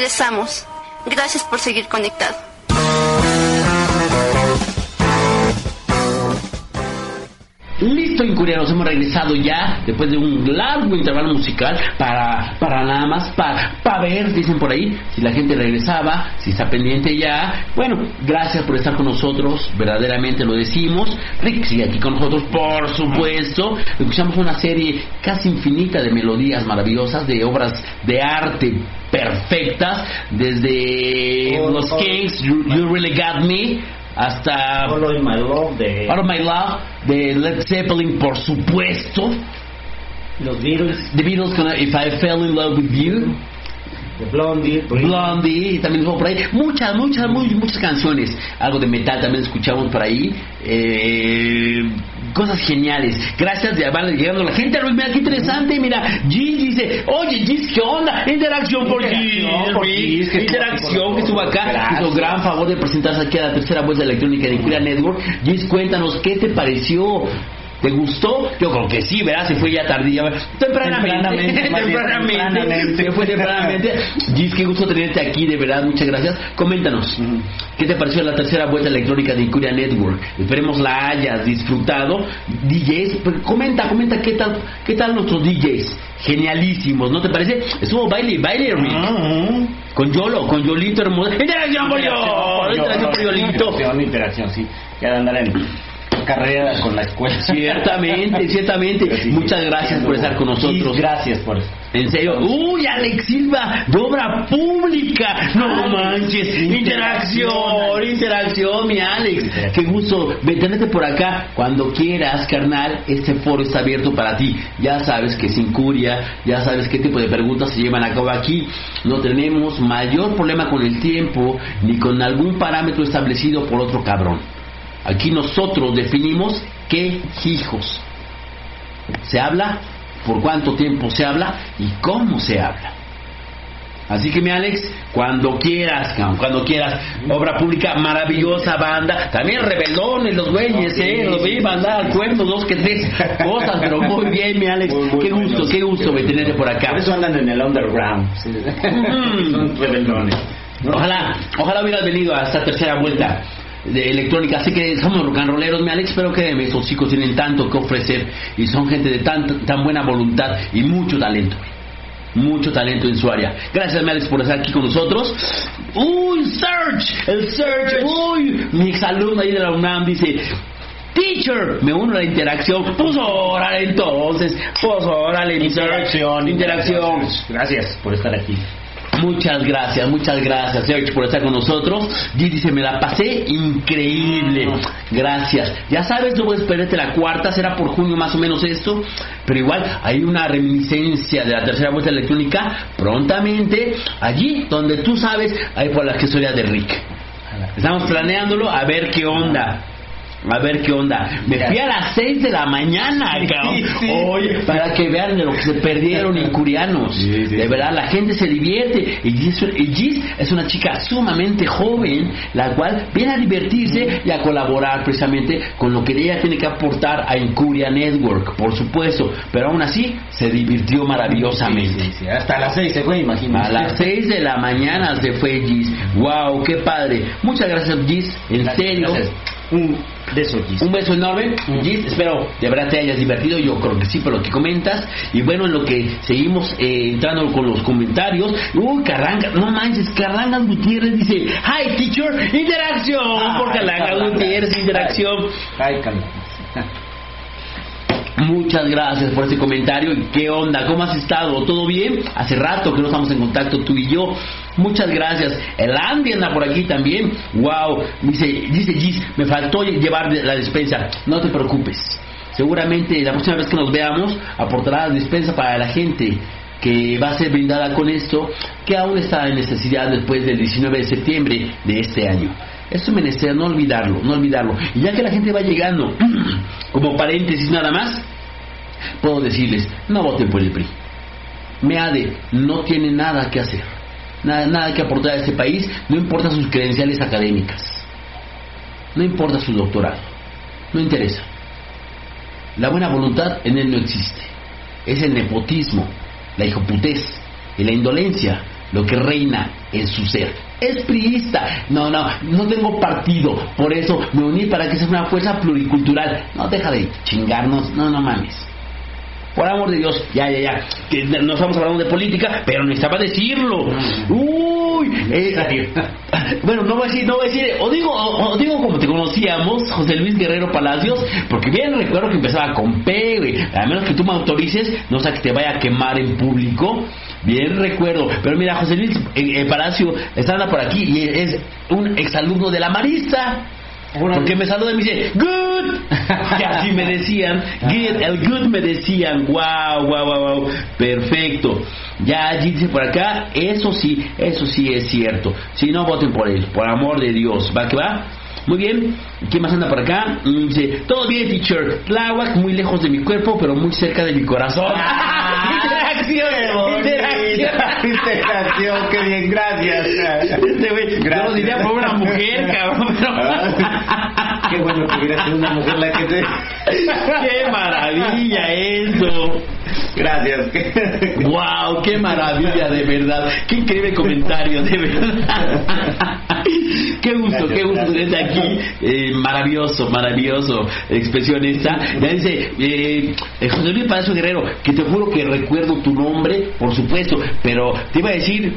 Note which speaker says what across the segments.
Speaker 1: Regresamos. Gracias por seguir conectado.
Speaker 2: Listo, Incurianos, hemos regresado ya después de un largo intervalo musical para, para nada más, para, para ver, dicen por ahí, si la gente regresaba, si está pendiente ya. Bueno, gracias por estar con nosotros, verdaderamente lo decimos. Rick sigue aquí con nosotros, por supuesto. Escuchamos una serie casi infinita de melodías maravillosas, de obras de arte perfectas, desde
Speaker 3: Oh,
Speaker 2: los
Speaker 3: oh.
Speaker 2: Kings, you, You Really Got Me, hasta
Speaker 3: Follow My Love de
Speaker 2: of My Love de Led Zeppelin, por supuesto.
Speaker 3: los Beatles,
Speaker 2: The Beatles con If I Fell in Love with You,
Speaker 3: de Blondie.
Speaker 2: Blondie, también estuvo por ahí. Muchas, muchas, muy, muchas canciones. Algo de metal también escuchamos por ahí. Eh, cosas geniales. Gracias, ya van llegando la gente. Luis, mira qué interesante. Mira, Gis dice: Oye, Gis, ¿qué onda? Interacción por Gis.
Speaker 3: Interacción que estuvo
Speaker 2: Interacción
Speaker 3: aquí
Speaker 2: que estuvo
Speaker 3: con
Speaker 2: acá. Hizo gran favor de presentarse aquí a la tercera vuelta electrónica de Curia Network. Gis, cuéntanos, ¿qué te pareció? ¿Te gustó? Yo creo que sí, ¿verdad? Se fue ya tardía. Tempranamente.
Speaker 3: Tempranamente,
Speaker 2: Tempranamente.
Speaker 3: tempranamente.
Speaker 2: Se fue tempranamente. Gis, qué gusto tenerte aquí, de verdad. Muchas gracias. Coméntanos, ¿qué te pareció la tercera vuelta electrónica de Incuria Network? Esperemos la hayas disfrutado. DJs, pero comenta, comenta qué tal, qué tal nuestros DJs. Genialísimos, ¿no te parece? Estuvo baile, baile, Rick.
Speaker 3: Mm,
Speaker 2: Con Yolo, con Yolito hermoso. Interacción por Yolo. Interacción por Yolito.
Speaker 3: Interacción, interacción, sí. Ya de andar en carrera con la escuela.
Speaker 2: Ciertamente, ciertamente.
Speaker 3: Sí,
Speaker 2: Muchas gracias por estar con nosotros.
Speaker 3: Gracias por eso.
Speaker 2: En serio, uy, Alex Silva, de obra pública, no
Speaker 3: Alex,
Speaker 2: manches, interacción,
Speaker 3: Alex.
Speaker 2: interacción, mi Alex,
Speaker 3: Interacción.
Speaker 2: qué gusto, tenerte por acá, cuando quieras, carnal, este foro está abierto para ti, ya sabes que sin curia, ya sabes qué tipo de preguntas se llevan a cabo aquí, no tenemos mayor problema con el tiempo, ni con algún parámetro establecido por otro cabrón, aquí nosotros definimos qué hijos, se habla, por cuánto tiempo se habla y cómo se habla. Así que mi Alex, cuando quieras, cuando quieras, obra pública maravillosa banda, también rebeldones los güeyes, eh, los vi mandar al cuerno dos que tres cosas, pero muy bien mi Alex,
Speaker 3: Muy, muy
Speaker 2: qué gusto,
Speaker 3: buenos.
Speaker 2: qué gusto de tenerte por acá.
Speaker 3: Por eso andan en el underground. sí.
Speaker 2: Mm.
Speaker 3: Son rebeldones. ¿no?
Speaker 2: Ojalá, ojalá hubieras venido a esta tercera vuelta de electrónica. Así que somos rock and rolleros, mi Alex, pero créeme, estos chicos tienen tanto que ofrecer y son gente de tan, tan buena voluntad y mucho talento. Mucho talento en su área. Gracias, mi Alex, por estar aquí con nosotros. Uy, Search, el Search, uy, mi exalumno ahí de la UNAM dice, Teacher, me uno a la interacción. Pues órale entonces, pues órale, Search. interacción.
Speaker 3: Gracias por estar aquí.
Speaker 2: Muchas gracias, muchas gracias, Sergio, por estar con nosotros. Gis dice, me la pasé increíble. Gracias. Ya sabes, no voy a la cuarta, será por junio más o menos esto. Pero igual hay una reminiscencia de la tercera vuelta electrónica prontamente allí donde tú sabes, ahí por la historia de Rick. Estamos planeándolo a ver qué onda. A ver qué onda. Me fui a las 6 de la mañana, cabrón. Oye, para que vean de lo que se perdieron incurianos.
Speaker 3: Sí, sí,
Speaker 2: de verdad, la gente se divierte. Y Gis, y Gis es una chica sumamente joven, la cual viene a divertirse y a colaborar precisamente con lo que ella tiene que aportar a Incuria Network, por supuesto. Pero aún así, se divirtió maravillosamente.
Speaker 3: Hasta las seis se fue, imagínate.
Speaker 2: A las 6 de la mañana se fue Gis. ¡Wow! ¡Qué padre! Muchas gracias, Gis. En
Speaker 3: Gracias,
Speaker 2: serio.
Speaker 3: gracias. Un beso, Gis.
Speaker 2: Un beso enorme, Gis. Espero de verdad te hayas divertido. Yo creo que sí, por lo que comentas. Y bueno, en lo que seguimos eh, entrando con los comentarios. Uy, Carrangas, no manches, Carrangas Gutiérrez dice: Hi, teacher, interacción.
Speaker 3: Ah,
Speaker 2: por Carrangas
Speaker 3: Carrangas.
Speaker 2: Gutiérrez, interacción.
Speaker 3: Ay.
Speaker 2: Muchas gracias por ese comentario. ¿Y ¿Qué onda? ¿Cómo has estado? ¿Todo bien? Hace rato que no estamos en contacto tú y yo. Muchas gracias. El Andy anda por aquí también. Wow. Dice, dice Gis, me faltó llevar la despensa. No te preocupes. Seguramente la próxima vez que nos veamos aportará la despensa para la gente que va a ser brindada con esto, que aún está en necesidad después del 19 de septiembre de este año. Esto menester no olvidarlo, no olvidarlo. Y ya que la gente va llegando, como paréntesis nada más, puedo decirles, no voten por el PRI. MEADE no tiene nada que hacer, nada, nada que aportar a este país, no importa sus credenciales académicas, no importa su doctorado, no interesa. La buena voluntad en él no existe. Es el nepotismo, la hijoputez y la indolencia lo que reina en su ser. Es priista. No, no, no tengo partido. Por eso me uní para que sea una fuerza pluricultural. No, deja de chingarnos. No, no mames. Por amor de Dios, ya, ya, ya. Que no estamos hablando de política, pero necesitaba decirlo. Uy, eh, bueno, no voy a decir, no voy a decir, o digo, o, o digo como te conocíamos, José Luis Guerrero Palacios, porque bien recuerdo que empezaba con P, güey. A menos que tú me autorices, no sea que te vaya a quemar en público. Bien recuerdo. Pero mira, José Luis eh, eh, Palacio está por aquí y es un exalumno de la Marista. Porque me saluda y me dice, good. Y así me decían, good, el good me decían, wow, wow, wow, wow, perfecto. Ya allí dice por acá, eso sí, eso sí es cierto. Si no, voten por él, por amor de Dios. ¿Va que va? Muy bien, ¿quién más anda por acá? Mm, Dice, todo bien, teacher. Tláhuac, muy lejos de mi cuerpo, pero muy cerca de mi corazón. interacción, interacción.
Speaker 3: Interacción, qué bien, gracias.
Speaker 2: Este güey, yo lo diría por una mujer, cabrón. pero-
Speaker 3: Qué bueno que hubiera sido una mujer la que te...
Speaker 2: ¡Qué maravilla eso!
Speaker 3: Gracias.
Speaker 2: ¡Wow! ¡Qué maravilla, de verdad! ¡Qué increíble comentario, de verdad! ¡Qué gusto, qué gusto desde aquí! Eh, maravilloso, maravilloso expresión esta. Ya dice eh, eh, José Luis Palacio Guerrero, que te juro que recuerdo tu nombre, por supuesto, pero te iba a decir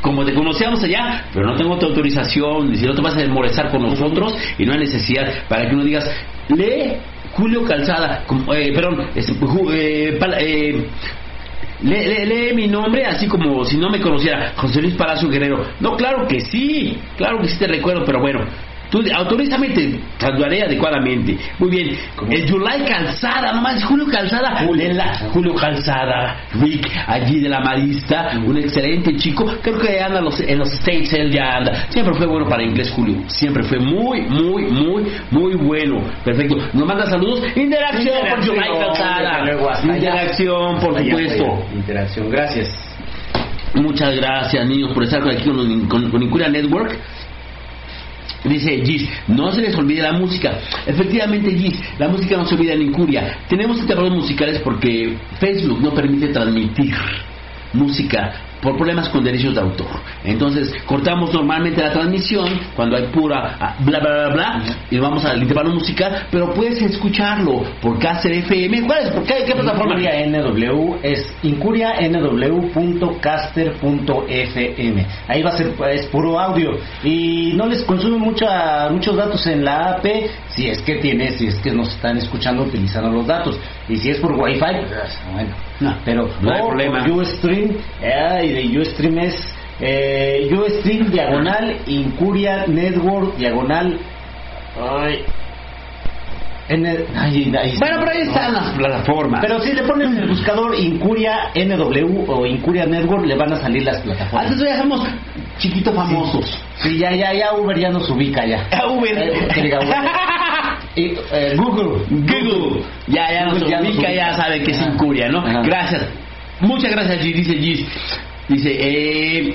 Speaker 2: como te conocíamos allá, pero no tengo tu autorización, si no te vas a molestar con nosotros y no hay necesidad para que no digas, lee Julio Calzada, eh, perdón, eh, pala- eh, lee, lee- lee mi nombre así como si no me conociera, José Luis Palacio Guerrero. No, claro que sí, claro que sí te recuerdo, pero bueno. Tú autorízame, saludaré adecuadamente. Muy bien. El Calzada, nomás Julio Calzada. la- Julio Calzada, Rick, allí de la Marista, un excelente chico. Creo que anda en los, en los States, él ya anda. Siempre fue bueno para inglés, Julio. Siempre fue muy, muy, muy, muy bueno. Perfecto. Nos manda saludos. Interacción por Yulai Calzada. Interacción, por supuesto.
Speaker 3: Interacción, gracias.
Speaker 2: Muchas gracias, niños, por estar aquí con, con, con Incuria Network. Dice Gis, no se les olvide la música. Efectivamente, Gis, la música no se olvida en Incuria. Tenemos intervalos musicales porque Facebook no permite transmitir música por problemas con derechos de autor. Entonces, cortamos normalmente la transmisión cuando hay pura ah, bla bla bla bla y vamos al intervalo musical, pero puedes escucharlo por Caster FM. ¿Cuál es? ¿Por qué? ¿Qué plataforma?
Speaker 3: Incuria NW es incurianw.caster.fm. Ahí va a ser es puro audio y no les consume mucha, muchos datos en la AP si es que tiene, si es que nos están escuchando utilizando los datos y si es por Wi-Fi, pues, bueno,
Speaker 2: No,
Speaker 3: pero
Speaker 2: no hay problema.
Speaker 3: eh, de Ustream es eh, Ustream diagonal Incuria Network diagonal ay, N, ay, ay,
Speaker 2: Bueno, pero ahí están las plataformas.
Speaker 3: pero si le ponen en el buscador Incuria NW o Incuria Network, le van a salir las plataformas.
Speaker 2: Antes ya somos chiquitos famosos.
Speaker 3: Sí, ya, ya, ya Uber ya nos ubica ya.
Speaker 2: Uber.
Speaker 3: Eh, que diga Uber. Eh, Google.
Speaker 2: Google. Ya, ya nos
Speaker 3: Google ya nos
Speaker 2: ubica,
Speaker 3: ubica.
Speaker 2: ya sabe que es incuria, ¿no?
Speaker 3: Ajá.
Speaker 2: Gracias. Muchas gracias, Gis. Dice Gis. Dice, eh,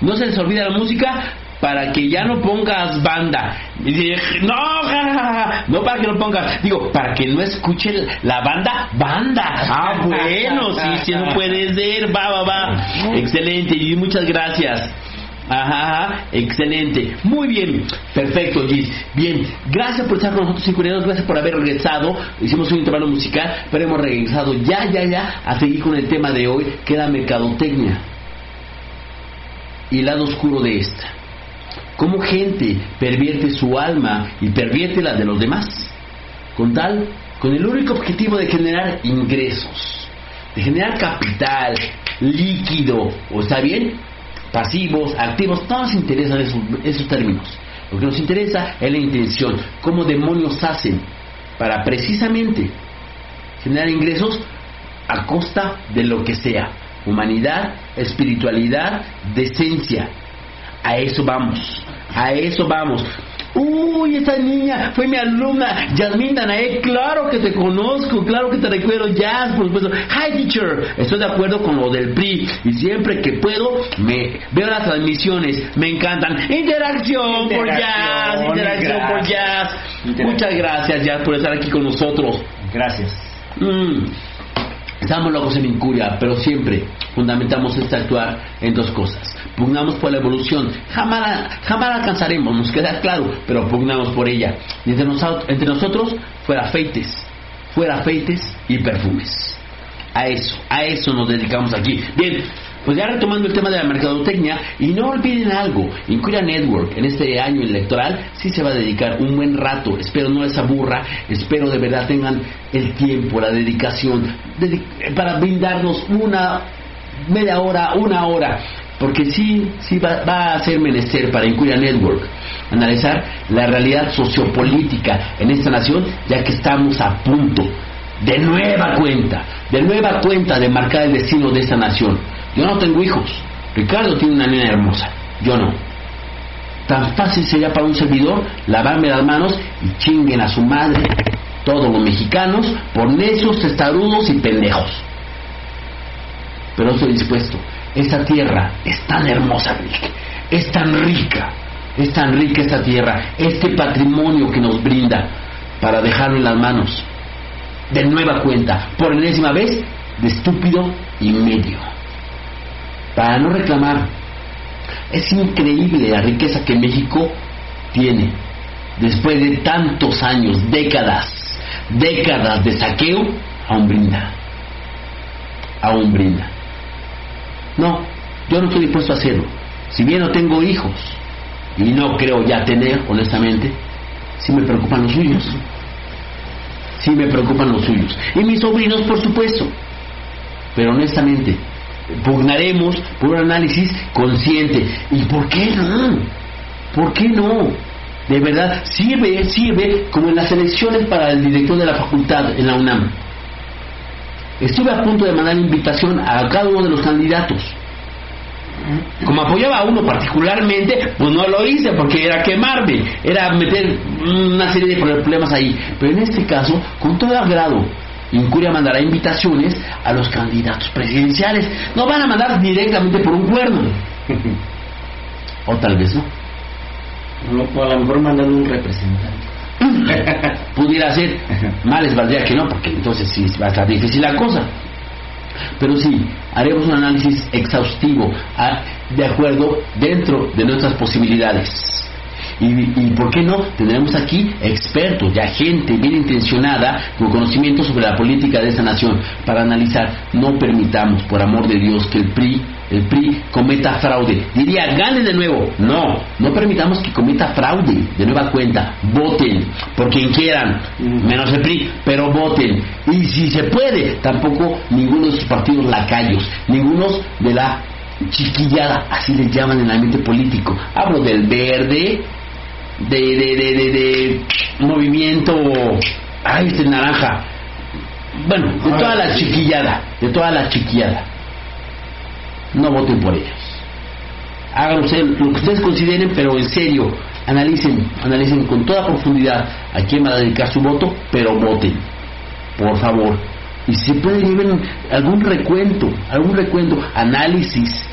Speaker 2: no se les olvida la música para que ya no pongas banda. Y dice, no, ja, ja, ja, no para que no pongas, digo, para que no escuche la banda, banda. Ah, bueno, sí, sí, no puede ser, va, va, va. Excelente, y muchas gracias. Ajá, ajá, excelente. Muy bien, perfecto, Gis. Bien, gracias por estar con nosotros, Incuriados. Gracias por haber regresado. Hicimos un intervalo musical, pero hemos regresado ya, ya, ya a seguir con el tema de hoy, que era mercadotecnia y el lado oscuro de esta. Cómo gente pervierte su alma y pervierte la de los demás, con tal, con el único objetivo de generar ingresos, de generar capital líquido, ¿o está bien? Pasivos, activos, no nos interesan esos, esos términos. Lo que nos interesa es la intención, cómo demonios hacen para precisamente generar ingresos a costa de lo que sea, humanidad, espiritualidad, decencia. A eso vamos, a eso vamos. Uy, esa niña fue mi alumna, Yasmin Danae, claro que te conozco, claro que te recuerdo, Jazz, por supuesto. Hi, teacher, estoy de acuerdo con lo del PRI y siempre que puedo me veo las transmisiones, me encantan. Interacción, por Jazz, interacción por Jazz. Muchas gracias, Jazz, por estar aquí con nosotros.
Speaker 3: Gracias.
Speaker 2: Mm. Estamos locos en incuria, pero siempre fundamentamos este actuar en dos cosas. Pugnamos por la evolución, jamás jamás alcanzaremos, nos queda claro, pero pugnamos por ella. Y entre, nosa- entre nosotros, fuera feites, fuera feites y perfumes. A eso, a eso nos dedicamos aquí. Bien, pues ya retomando el tema de la mercadotecnia, y no olviden algo, Incuria Network en este año electoral sí se va a dedicar un buen rato, espero no les aburra, espero de verdad tengan el tiempo, la dedicación, dedi- para brindarnos una media hora, una hora, porque sí, sí va, va a ser menester para Incuria Network analizar la realidad sociopolítica en esta nación, ya que estamos a punto de nueva cuenta, de nueva cuenta de marcar el destino de esta nación. Yo no tengo hijos, Ricardo tiene una nena hermosa, yo no. Tan fácil sería para un servidor lavarme las manos y chinguen a su madre todos los mexicanos por necios, testarudos y pendejos. Pero estoy dispuesto. Esta tierra es tan hermosa, Rick. Es tan rica. Es tan rica esta tierra. Este patrimonio que nos brinda para dejarlo en las manos. De nueva cuenta, por enésima vez, de estúpido y medio. Para no reclamar. Es increíble la riqueza que México tiene. Después de tantos años, décadas, décadas de saqueo, aún brinda. Aún brinda. No, yo no estoy dispuesto a hacerlo. Si bien no tengo hijos, y no creo ya tener, honestamente, sí me preocupan los suyos. Sí me preocupan los suyos. Y mis sobrinos, por supuesto. Pero honestamente, pugnaremos por un análisis consciente. ¿Y por qué no? ¿Por qué no? De verdad, sirve, sirve como en las elecciones para el director de la facultad en la UNAM. Estuve a punto de mandar invitación a cada uno de los candidatos. Como apoyaba a uno particularmente, pues no lo hice porque era quemarme, era meter una serie de problemas ahí. Pero en este caso, con todo agrado, Incuria mandará invitaciones a los candidatos presidenciales. No van a mandar directamente por un cuerno. O tal vez no.
Speaker 3: O a lo mejor mandan un representante.
Speaker 2: pudiera ser, más les valdría que no, porque entonces sí va a estar difícil la cosa. Pero sí, haremos un análisis exhaustivo, a- de acuerdo, dentro de nuestras posibilidades. Y, y por qué no, tendremos aquí expertos, ya gente bien intencionada, con conocimiento sobre la política de esta nación, para analizar, no permitamos, por amor de Dios, que el PRI, el PRI cometa fraude. Diría, gane de nuevo. No, no permitamos que cometa fraude, de nueva cuenta. Voten por quien quieran, menos el PRI, pero voten. Y si se puede, tampoco ninguno de sus partidos lacayos, ninguno de la chiquillada, así les llaman en el ambiente político. Hablo del verde, de, de, de, de, de movimiento, ay, este naranja. Bueno, de toda la chiquillada, de toda la chiquillada. No voten por ellos. Hagan ustedes lo que ustedes consideren, pero en serio, analicen, analicen con toda profundidad a quién van a dedicar su voto, pero voten, por favor. Y si se puede, lleven algún recuento, algún recuento, análisis,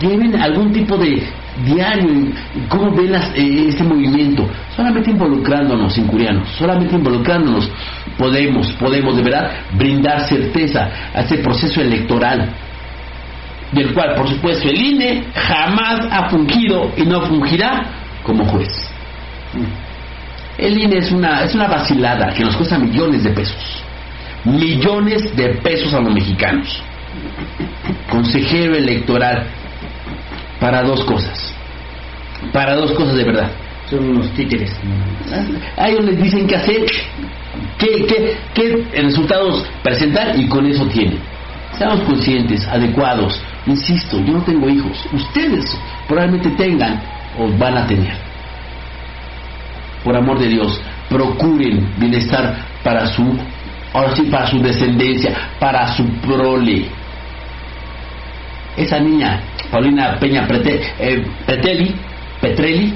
Speaker 2: lleven algún tipo de diario, cómo ven las- eh, este movimiento, solamente involucrándonos, incurianos, solamente involucrándonos, podemos, podemos de verdad brindar certeza a este proceso electoral, del cual, por supuesto, el INE jamás ha fungido y no fungirá como juez. El INE es una, es una vacilada que nos cuesta millones de pesos. Millones de pesos a los mexicanos. Consejero electoral para dos cosas. Para dos cosas de verdad.
Speaker 3: Son unos títeres.
Speaker 2: A ellos les dicen qué hacer, qué, qué, qué resultados presentar y con eso tienen. Seamos conscientes, adecuados. Insisto, yo no tengo hijos. Ustedes probablemente tengan o van a tener. Por amor de Dios, procuren bienestar para su, ahora sí, para su descendencia, para su prole. Esa niña, Paulina Peña Prete, eh, Petelli, Petrelli,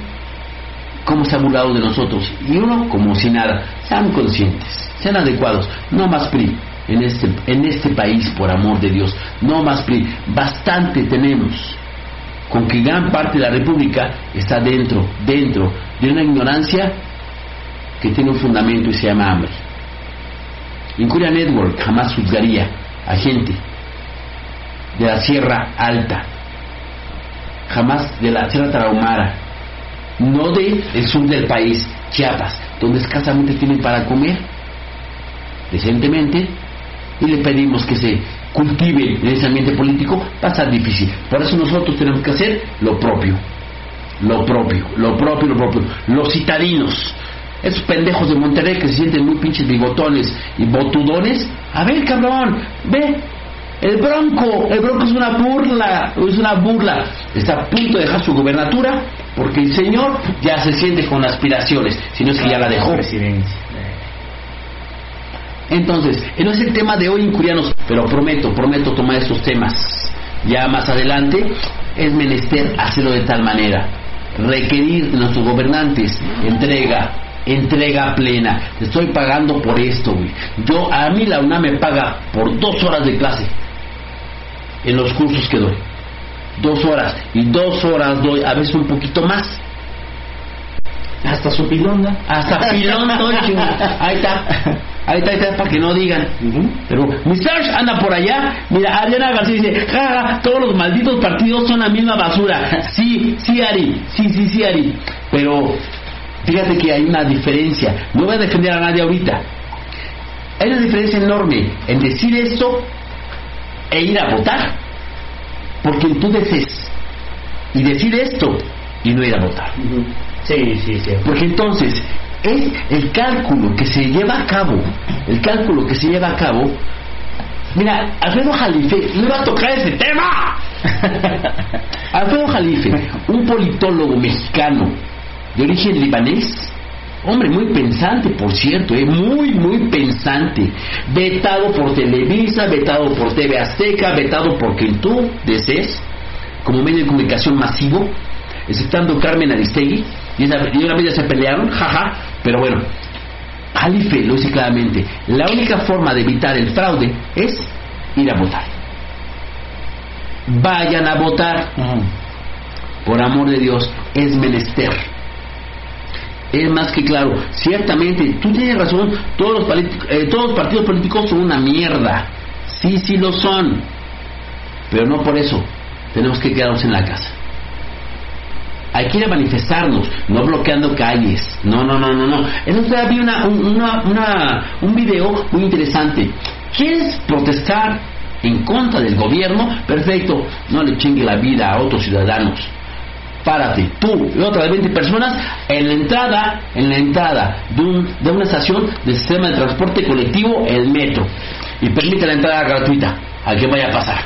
Speaker 2: cómo se ha burlado de nosotros. Y uno, como si nada, sean conscientes, sean adecuados, no más PRI en este, en este país, por amor de Dios, no más PRI, bastante tenemos con que gran parte de la República está dentro, dentro de una ignorancia que tiene un fundamento y se llama hambre. Incuria Network jamás juzgaría a gente de la Sierra Alta, jamás de la Sierra Tarahumara, no de el sur del país, Chiapas, donde escasamente tienen para comer decentemente y le pedimos que se cultive en ese ambiente político, va a estar difícil. Por eso nosotros tenemos que hacer lo propio, lo propio, lo propio, lo propio. Los citadinos, esos pendejos de Monterrey que se sienten muy pinches bigotones y botudones, a ver cabrón, ve, el Bronco, el Bronco es una burla, es una burla. Está a punto de dejar su gubernatura porque el señor ya se siente con aspiraciones, si no es que ya la dejó. Entonces, no es el tema de hoy, incurianos, pero prometo, prometo tomar estos temas ya más adelante. Es menester hacerlo de tal manera, requerir de nuestros gobernantes entrega, entrega plena. Te estoy pagando por esto, güey. Yo, a mí la UNAM me paga por dos horas de clase en los cursos que doy. Dos horas. Y dos horas doy, a veces un poquito más.
Speaker 3: Hasta su pilonga.
Speaker 2: Hasta pilón. Ahí está. Ahí está, ahí está, para que no digan. Pero mi Serge anda por allá. Mira, Ariana García dice, jaja, todos los malditos partidos son la misma basura. Sí, sí, Ari. Sí, sí, sí, Ari. Pero fíjate que hay una diferencia. No voy a defender a nadie ahorita. Hay una diferencia enorme en decir esto e ir a votar. Porque tú desees y decir esto y no ir a votar.
Speaker 3: Sí, sí, sí.
Speaker 2: Porque entonces es el cálculo que se lleva a cabo, el cálculo que se lleva a cabo. Mira, Alfredo Jalife, no iba a tocar ese tema. Alfredo Jalife, un politólogo mexicano de origen libanés, hombre muy pensante, por cierto, eh, muy, muy pensante, vetado por Televisa, vetado por TV Azteca, vetado por quien tú desees, como medio de comunicación masivo, exceptando Carmen Aristegui, y, esa, y una vez ya se pelearon, jaja, pero bueno, Jalife lo dice claramente, la única forma de evitar el fraude es ir a votar. Vayan a votar, por amor de Dios, es menester. Es más que claro, ciertamente, tú tienes razón, todos los, políticos- eh, todos los partidos políticos son una mierda. Sí, sí lo son. Pero no por eso tenemos que quedarnos en la casa. Hay que ir a manifestarnos, no bloqueando calles. No, no, no, no, no. Una, una- un video muy interesante. ¿Quieres protestar en contra del gobierno? Perfecto, no le chingue la vida a otros ciudadanos. Párate, tú y otras 20 personas en la entrada, en la entrada de, un- de una estación del sistema de transporte colectivo, el metro. Y permite la entrada gratuita al que vaya a pasar.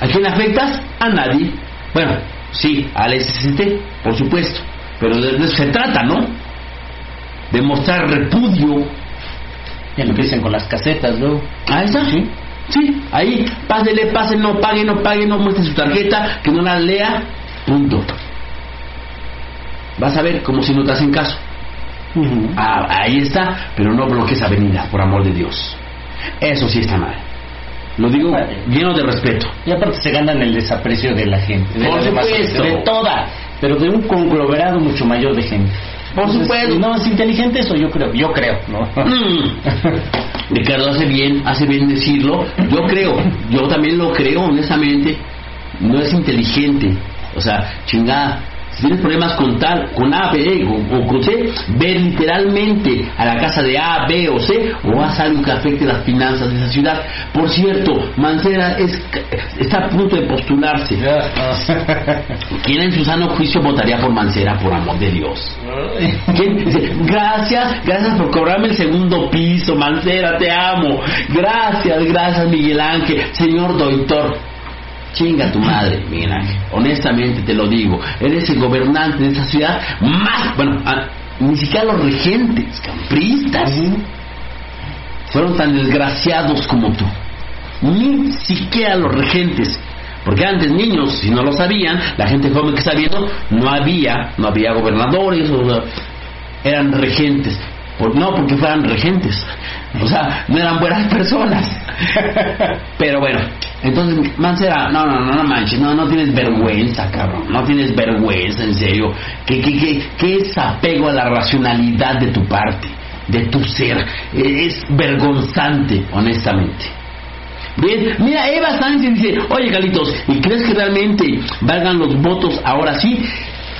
Speaker 2: ¿A quién afectas? A nadie. Bueno, sí, al SST, por supuesto. Pero de, de eso se trata, ¿no? De mostrar repudio.
Speaker 3: Ya empiezan con las casetas luego.
Speaker 2: Ahí está. Sí. Sí, ahí, pásele, pase, no pague, no pague, no muestre su tarjeta, que no la lea, punto. Vas a ver como si no te hacen caso. Ah, ahí está, pero no bloquees avenida, por amor de Dios. Eso sí está mal. Lo digo lleno de respeto.
Speaker 3: Y aparte se ganan el desaprecio de la gente. De
Speaker 2: Por supuesto.
Speaker 3: De toda. Pero de un conglomerado mucho mayor de gente.
Speaker 2: Por
Speaker 3: Entonces,
Speaker 2: supuesto.
Speaker 3: No es inteligente eso, yo creo. Yo creo, ¿no?
Speaker 2: Mm. Ricardo hace bien, hace bien decirlo. Yo creo, yo también lo creo, honestamente. No es inteligente. O sea, chingada. Si tienes problemas con tal, con A, B o, o con C, ve literalmente a la casa de A, B o C o haz algo que afecte las finanzas de esa ciudad. Por cierto, Mancera es, está a punto de postularse. ¿Quién en su sano juicio votaría por Mancera, por amor de Dios? Gracias, gracias por cobrarme el segundo piso, Mancera, te amo. Gracias, gracias, Miguel Ángel, señor doctor. Chinga tu madre, Miguel Ángel. Honestamente te lo digo. Eres el gobernante de esta ciudad más, bueno, ni siquiera los regentes, campristas, fueron tan desgraciados como tú. Ni siquiera los regentes Porque antes niños, si no lo sabían, la gente joven que está viendo, no había, no había gobernadores, o, eran regentes. No porque fueran regentes, o sea, no eran buenas personas. Pero bueno, entonces Mancera, no, no, no, no manches, no, no tienes vergüenza, cabrón, no tienes vergüenza, en serio. ¿Qué, qué, qué, qué es apego a la racionalidad de tu parte, de tu ser? Es vergonzante, honestamente. Bien, mira, Eva Sánchez dice, oye Galitos, ¿y crees que realmente valgan los votos ahora sí?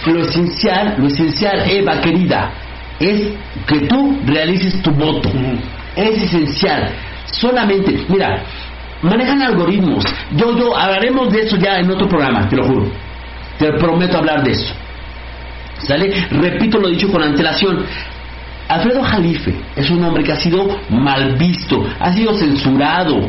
Speaker 2: Lo esencial, lo esencial, Eva querida, es que tú realices tu voto. Es esencial. Solamente, mira, manejan algoritmos. Yo, yo, hablaremos de eso ya en otro programa, te lo juro. Te prometo hablar de eso. ¿Sale? Repito lo dicho con antelación. Alfredo Jalife es un hombre que ha sido mal visto, ha sido censurado,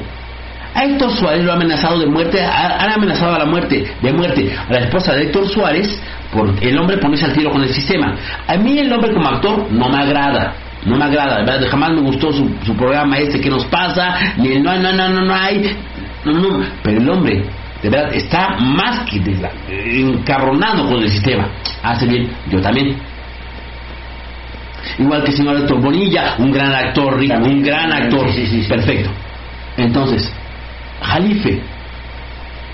Speaker 2: a Héctor Suárez lo ha amenazado de muerte, han amenazado a la muerte, de muerte a la esposa de Héctor Suárez por el hombre ponerse al tiro con el sistema. A mí el hombre como actor no me agrada. No me agrada, de verdad, jamás me gustó su, programa este que nos pasa, ni el no, no, no, no, no hay, no, no, pero el hombre, de verdad, está más que encarronado con el sistema. Hace bien, yo también. Igual que el señor Héctor Bonilla, un gran actor, rico, un gran actor, sí, sí, perfecto. Entonces, Jalife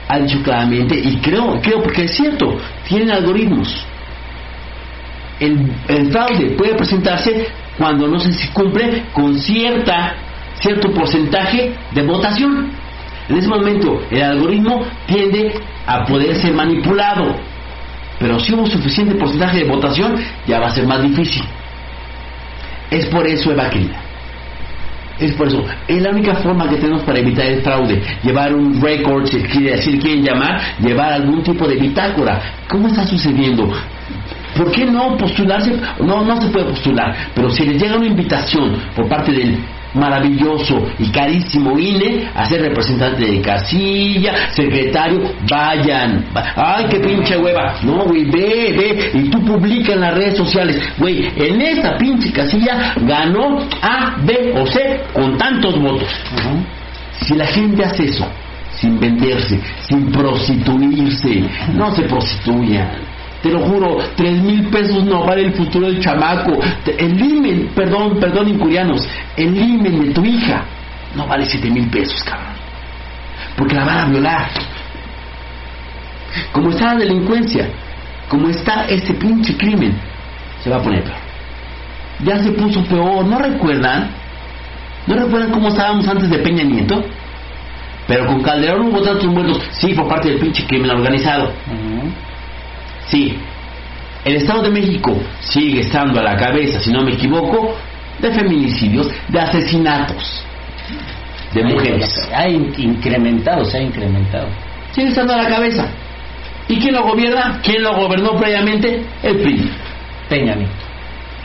Speaker 2: ha dicho claramente, y creo, creo porque es cierto, tienen algoritmos. El, fraude puede presentarse cuando no se cumple con cierta, cierto porcentaje de votación. En ese momento el algoritmo tiende a poder ser manipulado, pero si hubo suficiente porcentaje de votación ya va a ser más difícil. Es por eso, Eva es por eso, es la única forma que tenemos para evitar el fraude. Llevar un record, si quiere decir, quieren llamar, llevar algún tipo de bitácora. ¿Cómo está sucediendo? ¿Por qué no postularse? No, no se puede postular, pero si les llega una invitación por parte del maravilloso y carísimo INE a ser representante de casilla, secretario, vayan. Ay, qué pinche hueva. No, güey, ve, ve. Y tú publica en las redes sociales, güey, en esta pinche casilla ganó A, B o C con tantos votos. Si la gente hace eso, sin venderse, sin prostituirse, no se prostituyan te lo juro, tres mil pesos no vale el futuro del chamaco. El limen, perdón, perdón, incurianos, el limen de tu hija no vale siete mil pesos, cabrón. Porque la van a violar. Como está la delincuencia, como está este pinche crimen, se va a poner peor. Ya se puso peor, ¿no recuerdan? ¿No recuerdan cómo estábamos antes de Peña Nieto? Pero con Calderón hubo tantos muertos, sí, por parte del pinche crimen organizado. Sí, el Estado de México sigue estando a la cabeza, si no me equivoco, de feminicidios, de asesinatos de mujeres.
Speaker 3: Ha incrementado, se ha incrementado.
Speaker 2: Sigue estando a la cabeza. ¿Y quién lo gobierna? ¿Quién lo gobernó previamente? El PRI.
Speaker 3: Peña Nieto.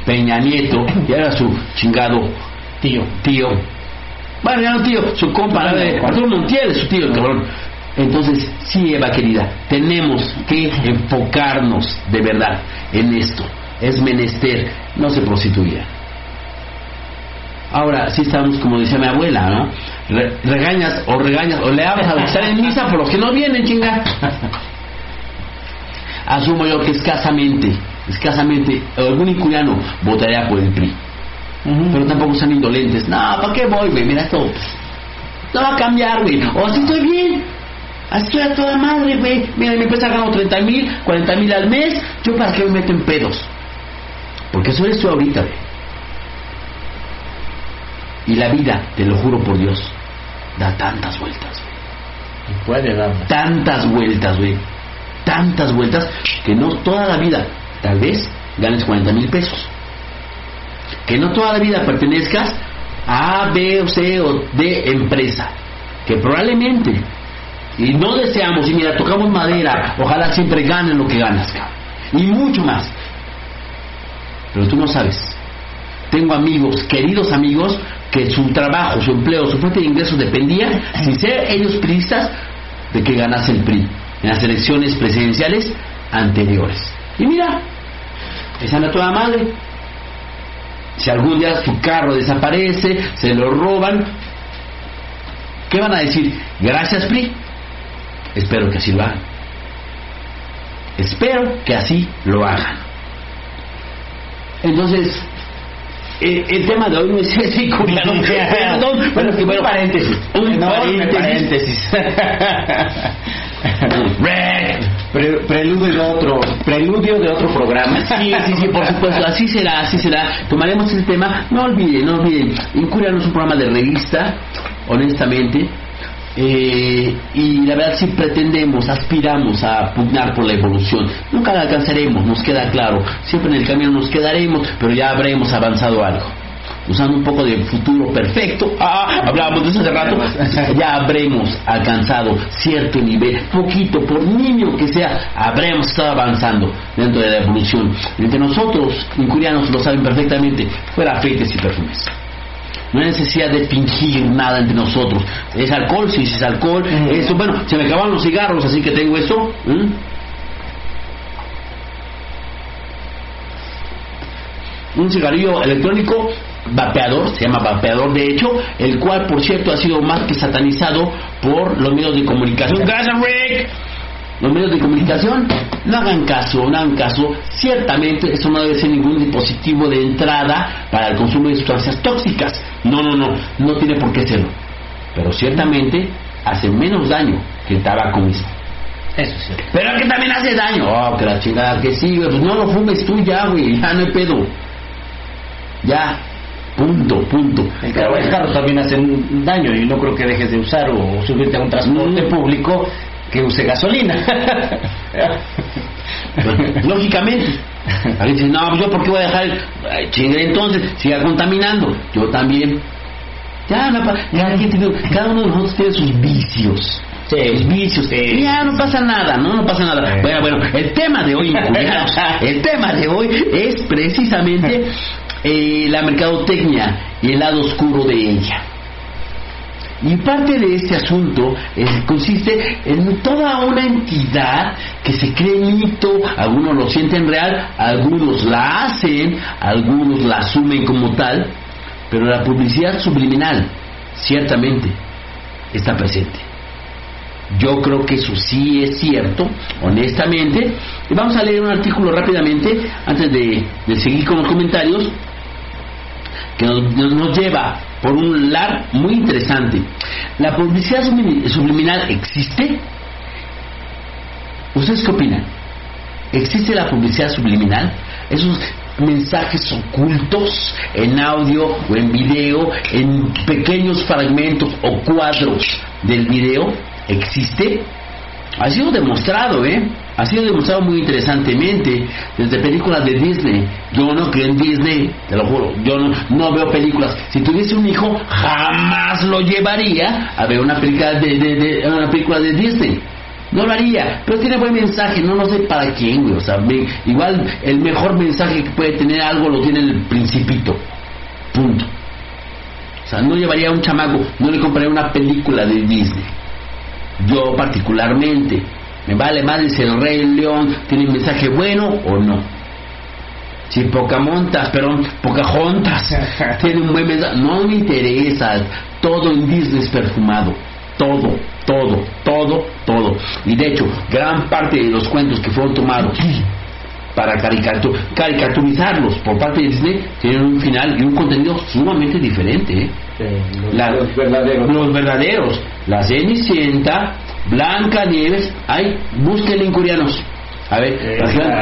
Speaker 2: Peña Nieto, y era su chingado
Speaker 3: tío.
Speaker 2: Tío. Bueno, ya no tío, su compa, Arturo Montiel, su tío, cabrón. Entonces, sí, Eva querida, tenemos que enfocarnos de verdad en esto. Es menester, no se prostituya. Ahora, sí estamos, como decía mi abuela, ¿no? regañas o regañas o le hablas a los que están en misa por los que no vienen, chinga. Asumo yo que escasamente, escasamente, algún incuriano votaría por el PRI. Pero tampoco son indolentes. No, ¿para qué voy, güey? Mira esto. No va a cambiar, güey. O así estoy bien. Estoy a toda madre, güey. Mira, mi empresa gano 30 mil, 40 mil al mes. ¿Yo para qué me meto en pedos? Porque eso eres tú ahorita, güey. Y la vida, te lo juro por Dios, da tantas vueltas,
Speaker 3: güey. Puede dar.
Speaker 2: Tantas vueltas, güey. Tantas vueltas que no toda la vida, tal vez, ganes 40 mil pesos. Que no toda la vida pertenezcas a A, B o C o D empresa. Que probablemente y no deseamos, y mira, tocamos madera, ojalá siempre ganen lo que ganas, Y mucho más. Pero tú no sabes. Tengo amigos, queridos amigos, que su trabajo, su empleo, su fuente de ingresos dependía, sin ser ellos priistas, de que ganase el PRI en las elecciones presidenciales anteriores. Y mira, esa no toda madre. Si algún día su carro desaparece, se lo roban, ¿qué van a decir? Gracias PRI. Espero que así lo hagan. Espero que así lo hagan. Entonces, eh, el tema de hoy no es ese, Juliano. Perdón,
Speaker 3: bueno, es que bueno, paréntesis.
Speaker 2: Un paréntesis.
Speaker 3: Pre- preludio de otro, preludio de otro programa.
Speaker 2: Sí, sí, sí, por supuesto, así será, así será. Tomaremos este tema, no olviden, no olviden, Incuria no es un programa de revista, honestamente, eh, y la verdad sí pretendemos, aspiramos a pugnar por la evolución. Nunca la alcanzaremos, nos queda claro, siempre en el camino nos quedaremos, pero ya habremos avanzado algo. Usando un poco de futuro perfecto, ah, hablábamos de eso hace rato, ya habremos alcanzado cierto nivel, poquito, por niño que sea, habremos estado avanzando dentro de la evolución. Entre nosotros, incurianos, lo saben perfectamente, fuera aceites y perfumes. No hay necesidad de fingir nada entre nosotros. ¿Es alcohol? Sí, es alcohol. Eso, bueno, se me acabaron los cigarros, así que tengo eso. ¿Mm? Un cigarrillo electrónico vapeador, se llama vapeador de hecho, el cual por cierto ha sido más que satanizado por los medios de comunicación. Gracias, Rick. Los medios de comunicación no hagan caso, no hagan caso. Ciertamente eso no debe ser ningún dispositivo de entrada para el consumo de sustancias tóxicas. No, no, no, no tiene por qué serlo. Pero ciertamente hace menos daño que el tabaco mismo.
Speaker 3: Eso sí.
Speaker 2: Pero que también hace daño. Oh, que la chingada que sí. Pues no lo fumes tú ya, güey. Ya no hay pedo. Ya. Punto, punto.
Speaker 3: El carro, los carros también hacen daño y no creo que dejes de usar o subirte a un transporte
Speaker 2: Mm.
Speaker 3: público que use gasolina.
Speaker 2: Lógicamente. Alguien dice, no, pues yo por qué voy a dejar el... Ay, chingue, entonces, siga contaminando. Yo también. Ya, no, pa- cada, quien tiene- cada uno de nosotros tiene sus vicios. Sus vicios.
Speaker 3: sí.
Speaker 2: Ya no pasa nada, no, no pasa nada.
Speaker 3: Sí.
Speaker 2: Bueno, bueno, el tema de hoy, el tema de hoy es precisamente eh, la mercadotecnia y el lado oscuro de ella. Y parte de este asunto consiste en toda una entidad que se cree mito, algunos lo sienten real, algunos la hacen, algunos la asumen como tal, pero la publicidad subliminal ciertamente está presente. Yo creo que eso sí es cierto, honestamente. Y vamos a leer un artículo rápidamente antes de seguir con los comentarios que nos, lleva por un lar muy interesante. ¿La publicidad sublimi- subliminal existe? ¿Ustedes qué opinan? ¿Existe la publicidad subliminal? Esos mensajes ocultos en audio o en video, en pequeños fragmentos o cuadros del video, ¿existe? Ha sido demostrado, ¿eh? Ha sido demostrado muy interesantemente desde películas de Disney. Yo no creo en Disney, te lo juro. Yo no, no veo películas. Si tuviese un hijo, jamás lo llevaría a ver una película de, de- de- una película de Disney. No lo haría, pero tiene buen mensaje, no lo sé para quién, güey. O sea, igual el mejor mensaje que puede tener algo lo tiene el principito. Punto. O sea, no llevaría a un chamaco, no le compraría una película de Disney. Yo particularmente, me vale más si el Rey León tiene un mensaje bueno o no. Si Pocamontas, perdón, Pocahontas tiene un buen mensaje, no me interesa. Todo en Disney es perfumado. Todo, todo, todo, todo. Y de hecho, gran parte de los cuentos que fueron tomados para caricatu- caricaturizarlos por parte de Disney tienen un final y un contenido sumamente diferente. ¿eh? La-
Speaker 3: los verdaderos.
Speaker 2: Los verdaderos. La Cenicienta, Blanca Nieves, ay, búsquenle en coreanos. A ver,
Speaker 3: Eh,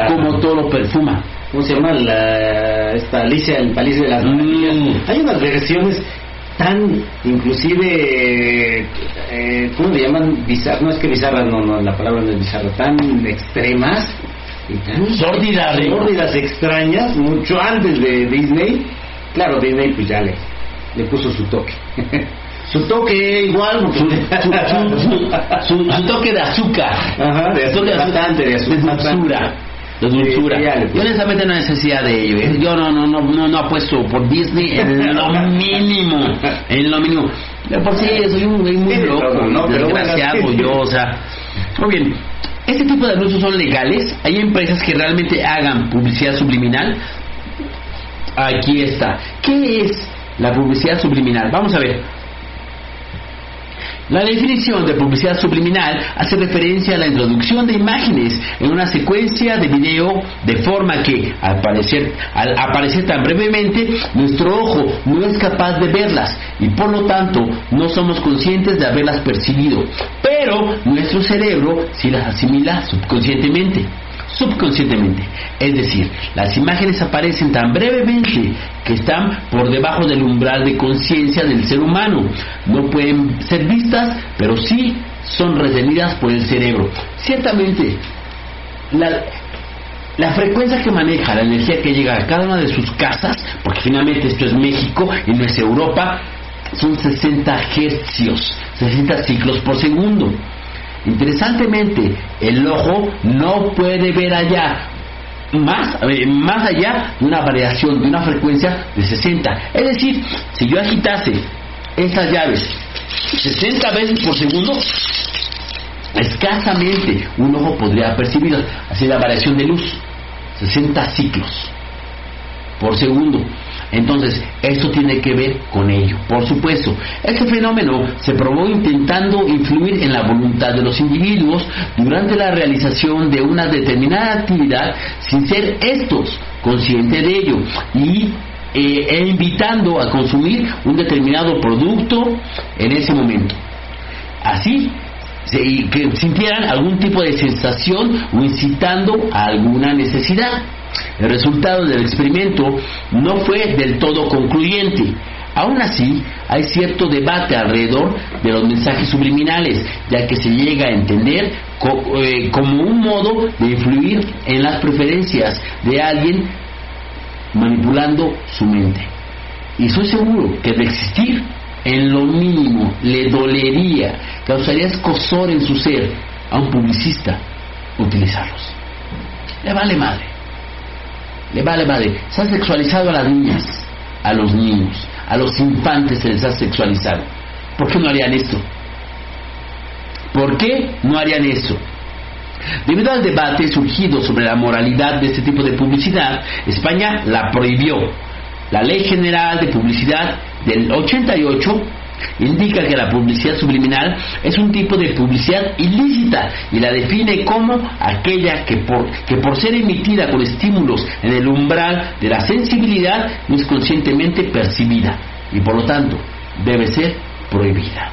Speaker 2: cómo todo lo perfuma.
Speaker 3: ¿Cómo se llama? La, esta Alicia, el País de las
Speaker 2: Mm.
Speaker 3: Maravillas. Hay unas versiones tan, inclusive, eh, ¿cómo le llaman? Bizarras, no es que bizarras, no, no, la palabra no es bizarra, tan extremas
Speaker 2: Sórdidas,
Speaker 3: sórdidas, extrañas, mucho antes de Disney. Claro, Disney pues ya le, le puso su toque. su toque igual,
Speaker 2: Su, su- su- su- toque de azúcar.
Speaker 3: Ajá, de azúcar, bastante, de azúcar,
Speaker 2: de dulzura. Yo honestamente no necesidad de ello. ¿eh? Yo no, no, no, no, no apuesto por Disney en lo mínimo. En lo mínimo. Por sí soy un güey muy loco,
Speaker 3: ¿no?
Speaker 2: Desgraciado yo, o sea. Muy bien. Este tipo de anuncios son legales. Hay empresas que realmente hagan publicidad subliminal. Aquí está. ¿Qué es la publicidad subliminal? Vamos a ver. La definición de publicidad subliminal hace referencia a la introducción de imágenes en una secuencia de video de forma que, al aparecer, al aparecer tan brevemente, nuestro ojo no es capaz de verlas y por lo tanto no somos conscientes de haberlas percibido, pero nuestro cerebro sí las asimila subconscientemente subconscientemente. Es decir, las imágenes aparecen tan brevemente que están por debajo del umbral de conciencia del ser humano. No pueden ser vistas, pero sí son retenidas por el cerebro. Ciertamente, la, la frecuencia que maneja, la energía que llega a cada una de sus casas, porque finalmente esto es México y no es Europa, son 60 hercios, 60 ciclos por segundo. Interesantemente, el ojo no puede ver allá más, eh, más allá de una variación, de una frecuencia de 60. Es decir, si yo agitase estas llaves 60 veces por segundo, escasamente un ojo podría percibir así la variación de luz. 60 ciclos por segundo. Entonces, esto tiene que ver con ello. Por supuesto, este fenómeno se probó intentando influir en la voluntad de los individuos durante la realización de una determinada actividad sin ser estos conscientes de ello y eh, e invitando a consumir un determinado producto en ese momento. Así, que sintieran algún tipo de sensación o incitando a alguna necesidad. El resultado del experimento no fue del todo concluyente. Aún así, hay cierto debate alrededor de los mensajes subliminales, ya que se llega a entender eh, como un modo de influir en las preferencias de alguien manipulando su mente. Y estoy seguro que de existir, en lo mínimo le dolería, causaría escosor en su ser a un publicista utilizarlos. Le vale madre le vale madre. Se ha sexualizado a las niñas, a los niños, a los infantes se les ha sexualizado. ¿Por qué no harían esto? ¿Por qué no harían eso? Debido al debate surgido sobre la moralidad de este tipo de publicidad, España la prohibió. La Ley General de Publicidad del 88 indica que la publicidad subliminal es un tipo de publicidad ilícita y la define como aquella que por, que por ser emitida con estímulos en el umbral de la sensibilidad no es conscientemente percibida y por lo tanto debe ser prohibida.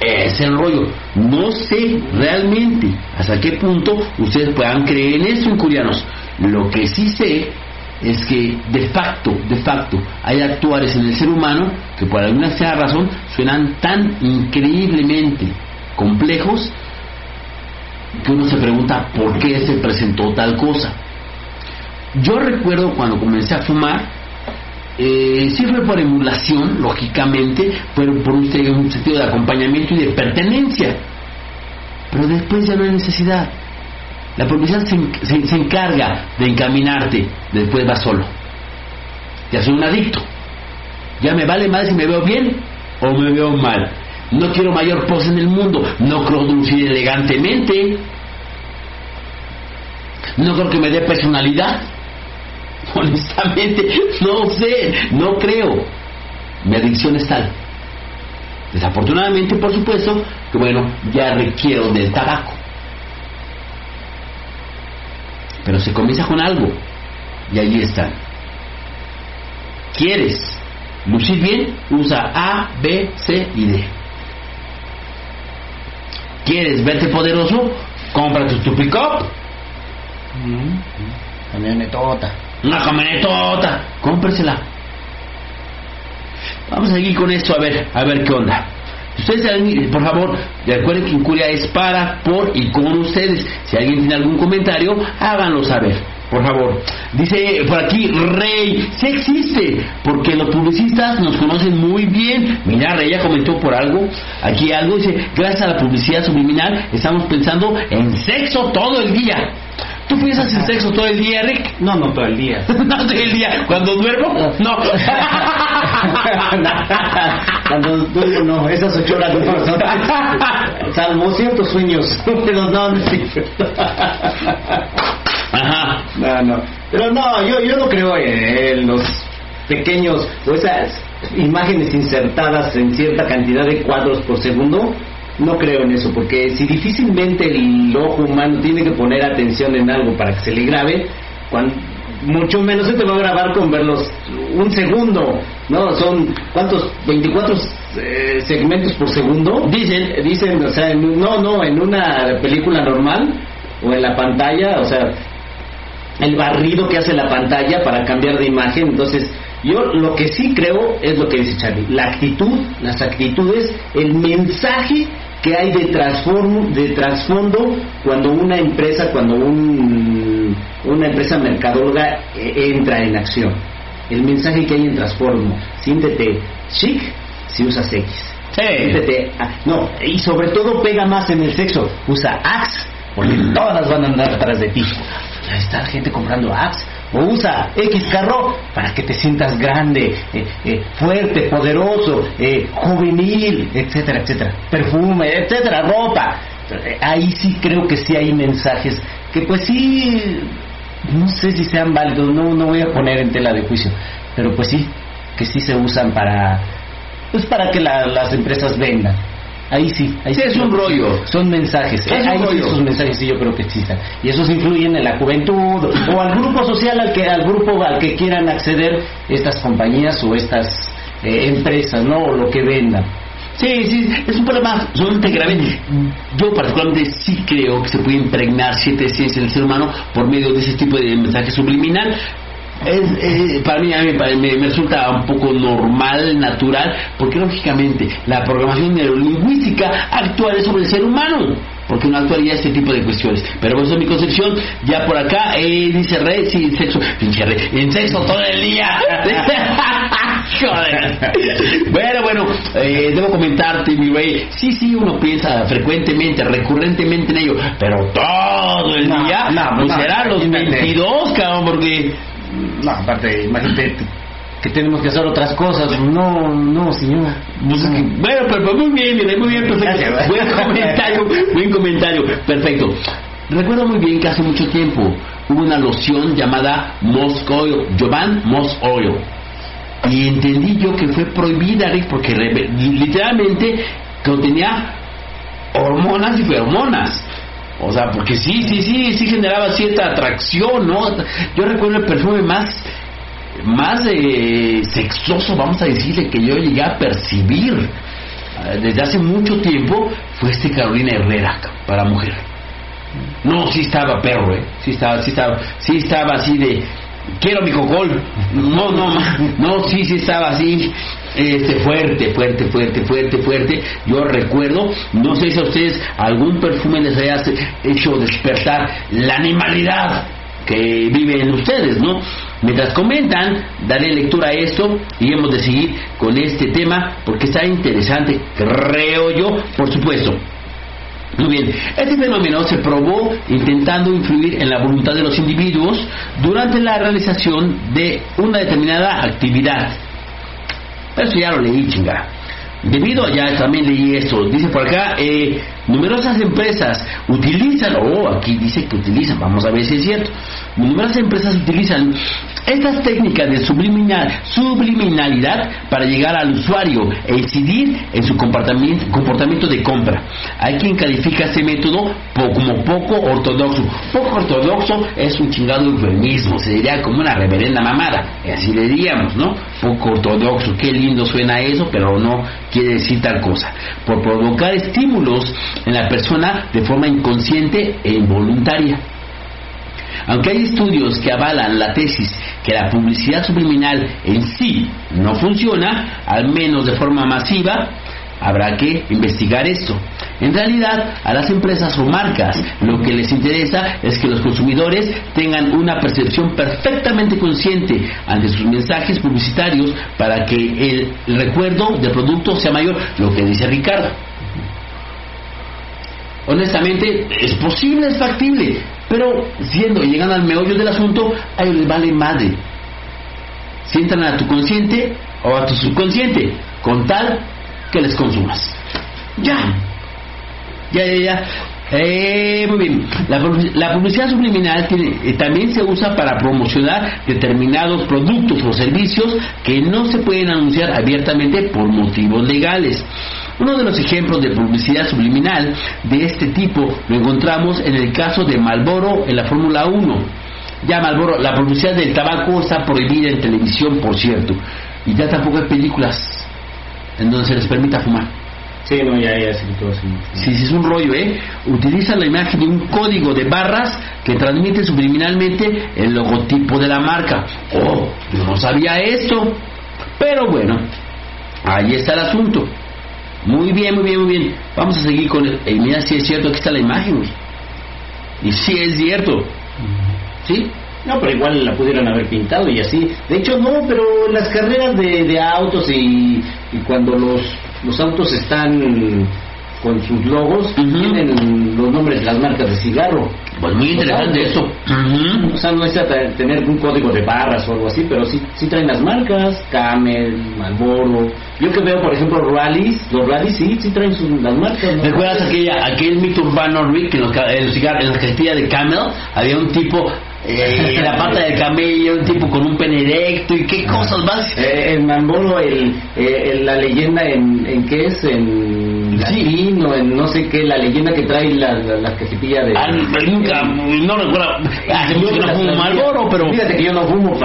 Speaker 2: Es el rollo. No sé realmente hasta qué punto ustedes puedan creer en esto, incurianos. Lo que sí sé es que de facto, de facto, hay actuares en el ser humano que por alguna razón suenan tan increíblemente complejos que uno se pregunta por qué se presentó tal cosa. Yo recuerdo cuando comencé a fumar, eh, sí fue por emulación, lógicamente, pero por un sentido de acompañamiento y de pertenencia. Pero después ya no hay necesidad. La publicidad se, encarga de encaminarte, después va solo. Ya soy un adicto. Ya me vale más si me veo bien o me veo mal. No quiero mayor pose en el mundo. No creo lucir elegantemente. No creo que me dé personalidad. Honestamente, no sé, no creo. Mi adicción es tal. Desafortunadamente, por supuesto, que bueno, ya requiero del tabaco. Pero se comienza con algo. Y ahí está. ¿Quieres lucir bien? Usa A, B, C y D. ¿Quieres verte poderoso? Cómprate tu pick-up.
Speaker 3: Camionetota.
Speaker 2: Una camionetota. Cómpresela. Vamos a seguir con esto a ver, a ver qué onda. Ustedes, por favor, recuerden que Incuria es para, por y con ustedes. Si alguien tiene algún comentario, háganlo saber. Por favor. Dice por aquí, Rey, sí existe, porque los publicistas nos conocen muy bien. Mira, Rey ya comentó por algo, aquí algo, dice, gracias a la publicidad subliminal estamos pensando en sexo todo el día. ¿Tú piensas en sexo todo el día, Rick?
Speaker 3: No, no todo el día.
Speaker 2: no todo el día. ¿Cuando duermo? No.
Speaker 3: Cuando duermo, no. Esas ocho horas no. Salvo ciertos sueños, pero no, no
Speaker 2: Ajá.
Speaker 3: No, no. Pero no, yo, yo no creo en los pequeños, o esas imágenes insertadas en cierta cantidad de cuadros por segundo, no creo en eso, porque si difícilmente el ojo humano tiene que poner atención en algo para que se le grabe, cuando, mucho menos se te va a grabar con verlos un segundo, ¿no? Son, ¿cuántos? 24 eh, segmentos por segundo. Dicen, dicen, o sea, en- no, no, en una película normal o en la pantalla, o sea, el barrido que hace la pantalla para cambiar de imagen. Entonces, yo lo que sí creo es lo que dice Charlie, la actitud, las actitudes, el mensaje que hay de trasfondo, de trasfondo cuando una empresa, cuando un, una empresa mercadóloga eh, entra en acción. El mensaje que hay en trasfondo. Siéntete chic si usas X. Siéntete, ah, no, y sobre todo pega más en el sexo. Usa Axe porque todas van a andar atrás de ti. Ya está gente comprando Axe. O usa X carro para que te sientas grande, eh, eh, fuerte, poderoso, eh, juvenil, etcétera, etcétera. Perfume, etcétera, ropa. Ahí sí creo que sí hay mensajes que pues sí, no sé si sean válidos, no, no voy a poner en tela de juicio, pero pues sí, que sí se usan para, pues para que la- las empresas vendan. Ahí sí, ahí
Speaker 2: Sí, es un rollo.
Speaker 3: Son mensajes.
Speaker 2: Es un
Speaker 3: ahí sí esos mensajes sí yo creo que existan. Y esos influyen en la juventud o al grupo social al que al grupo al que quieran acceder estas compañías o estas eh, empresas, ¿no? O lo que vendan.
Speaker 2: Sí, sí, es un problema sumamente grave. Yo particularmente sí creo que se puede impregnar siete ciencias del ser humano por medio de ese tipo de mensaje subliminal. Es, eh, para mí, a mí me, me- me resulta un poco normal, natural, porque lógicamente la programación neurolingüística actual sobre el ser humano, porque no actuaría este tipo de cuestiones. Pero esa es mi concepción. Ya por acá eh, dice Rey, sí, sexo, pinche Rey, en sexo todo el día. Joder. Bueno, bueno, eh, debo comentarte, mi rey. Sí, sí, uno piensa frecuentemente, recurrentemente en ello, pero todo el
Speaker 3: No,
Speaker 2: día,
Speaker 3: no,
Speaker 2: pues
Speaker 3: no,
Speaker 2: será los
Speaker 3: imagínate.
Speaker 2: 22, cabrón, porque.
Speaker 3: No, aparte, imagínate que tenemos que hacer otras cosas. No, no, señor.
Speaker 2: pues, es que- bueno, pero, muy bien, muy bien, perfecto. Buen comentario, buen comentario, perfecto. Recuerdo muy bien que hace mucho tiempo hubo una loción llamada Moss Oil, Jovan Oil. Y entendí yo que fue prohibida, Rick, porque literalmente contenía hormonas y feromonas. O sea, porque sí, sí, sí, sí generaba cierta atracción, ¿no? Yo recuerdo el perfume más, más eh, sexoso, vamos a decirle, que yo llegué a percibir eh, desde hace mucho tiempo, fue este Carolina Herrera para mujer. No, sí estaba perro, ¿eh? Sí estaba, sí estaba, sí estaba así de, quiero mi cocol. No, no, no, sí, sí estaba así, este, fuerte, fuerte, fuerte, fuerte, fuerte. Yo recuerdo, no sé si a ustedes algún perfume les haya hecho despertar la animalidad que vive en ustedes, ¿no? Mientras comentan, daré lectura a esto y hemos de seguir con este tema porque está interesante, creo yo, por supuesto. Muy bien, este fenómeno se probó intentando influir en la voluntad de los individuos durante la realización de una determinada actividad. Eso ya lo leí, chingada. Debido a ya también leí esto, dice por acá, eh, numerosas empresas utilizan, oh, aquí dice que utilizan, vamos a ver si es cierto, numerosas empresas utilizan estas técnicas de subliminal, subliminalidad para llegar al usuario e incidir en su comportamiento, comportamiento de compra. Hay quien califica este método como poco ortodoxo. Poco ortodoxo es un chingado eufemismo, se diría como una reverenda mamada, así le diríamos, ¿no? Poco ortodoxo, qué lindo suena eso, pero no quiere decir tal cosa. Por provocar estímulos en la persona de forma inconsciente e involuntaria. Aunque hay estudios que avalan la tesis que la publicidad subliminal en sí no funciona, al menos de forma masiva, habrá que investigar esto. En realidad, a las empresas o marcas lo que les interesa es que los consumidores tengan una percepción perfectamente consciente ante sus mensajes publicitarios para que el, recuerdo del producto sea mayor, lo que dice Ricardo. Honestamente, es posible, es factible, pero siendo, llegando al meollo del asunto, a ellos les vale madre. Si entran a tu consciente o a tu subconsciente, con tal que les consumas. Ya. Ya, ya, ya. Eh, muy bien. La, publi- la publicidad subliminal tiene- eh, también se usa para promocionar determinados productos o servicios que no se pueden anunciar abiertamente por motivos legales. Uno de los ejemplos de publicidad subliminal de este tipo lo encontramos en el caso de Marlboro en la Fórmula 1. Ya Marlboro, la publicidad del tabaco está prohibida en televisión, por cierto, y ya tampoco hay películas en donde se les permita fumar.
Speaker 3: Sí, no, ya, ya se quitó así.
Speaker 2: Sí, sí, es un rollo, ¿eh? Utiliza la imagen de un código de barras que transmite subliminalmente el logotipo de la marca. Oh, yo no sabía esto. Pero bueno, ahí está el asunto. Muy bien, muy bien, muy bien. Vamos a seguir con el... eh, mira, si es cierto, aquí está la imagen, güey. Y sí es cierto. ¿Sí?
Speaker 3: No, pero igual la pudieron haber pintado y así. De hecho, no, pero en las carreras de, de autos y, y cuando los, los autos están con sus logos, tienen los nombres de las marcas de cigarro.
Speaker 2: Pues muy interesante eso.
Speaker 3: O sea, no te- tener un código de barras o algo así, pero sí, sí traen las marcas, Camel, Marlboro. Yo que veo, por ejemplo, rallies, los rallies sí, sí traen sus, las marcas. ¿no?
Speaker 2: ¿Recuerdas aquella, aquel mito urbano, Rick, que en los, en los cigarros, en las cajetillas de Camel había un tipo eh, la pata del camello, un tipo con un pene erecto y qué cosas más?
Speaker 3: Eh, en Marlboro, el, eh, el- la leyenda en, en qué es, en
Speaker 2: Sí.
Speaker 3: latín o en no sé qué, la leyenda que trae la, la, la cajetilla de...
Speaker 2: Ah, nunca, no recuerdo. Hace mucho que no fumo Marlboro, pero.
Speaker 3: Fíjate que yo no fumo,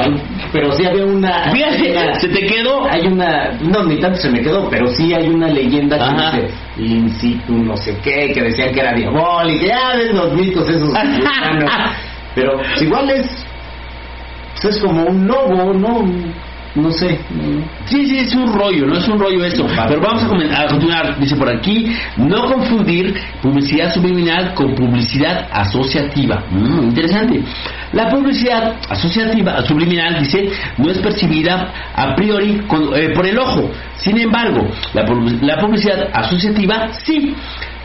Speaker 3: pero sí había una...
Speaker 2: Fíjate,
Speaker 3: una-
Speaker 2: se te quedó.
Speaker 3: Hay una, no, ni tanto se me quedó, pero sí hay una leyenda
Speaker 2: Ajá.
Speaker 3: que dice in situ no sé qué, que decían que era diabólica, ya ves los mitos esos. pero igual es, es como un lobo, ¿no? No sé.
Speaker 2: Sí, sí, es un rollo, no es un rollo esto. Pero vamos a, a continuar. Dice por aquí, no confundir publicidad subliminal con publicidad asociativa. Mm, interesante. La publicidad asociativa, subliminal, dice, no es percibida a priori con- eh, por el ojo. Sin embargo, la, la publicidad asociativa sí.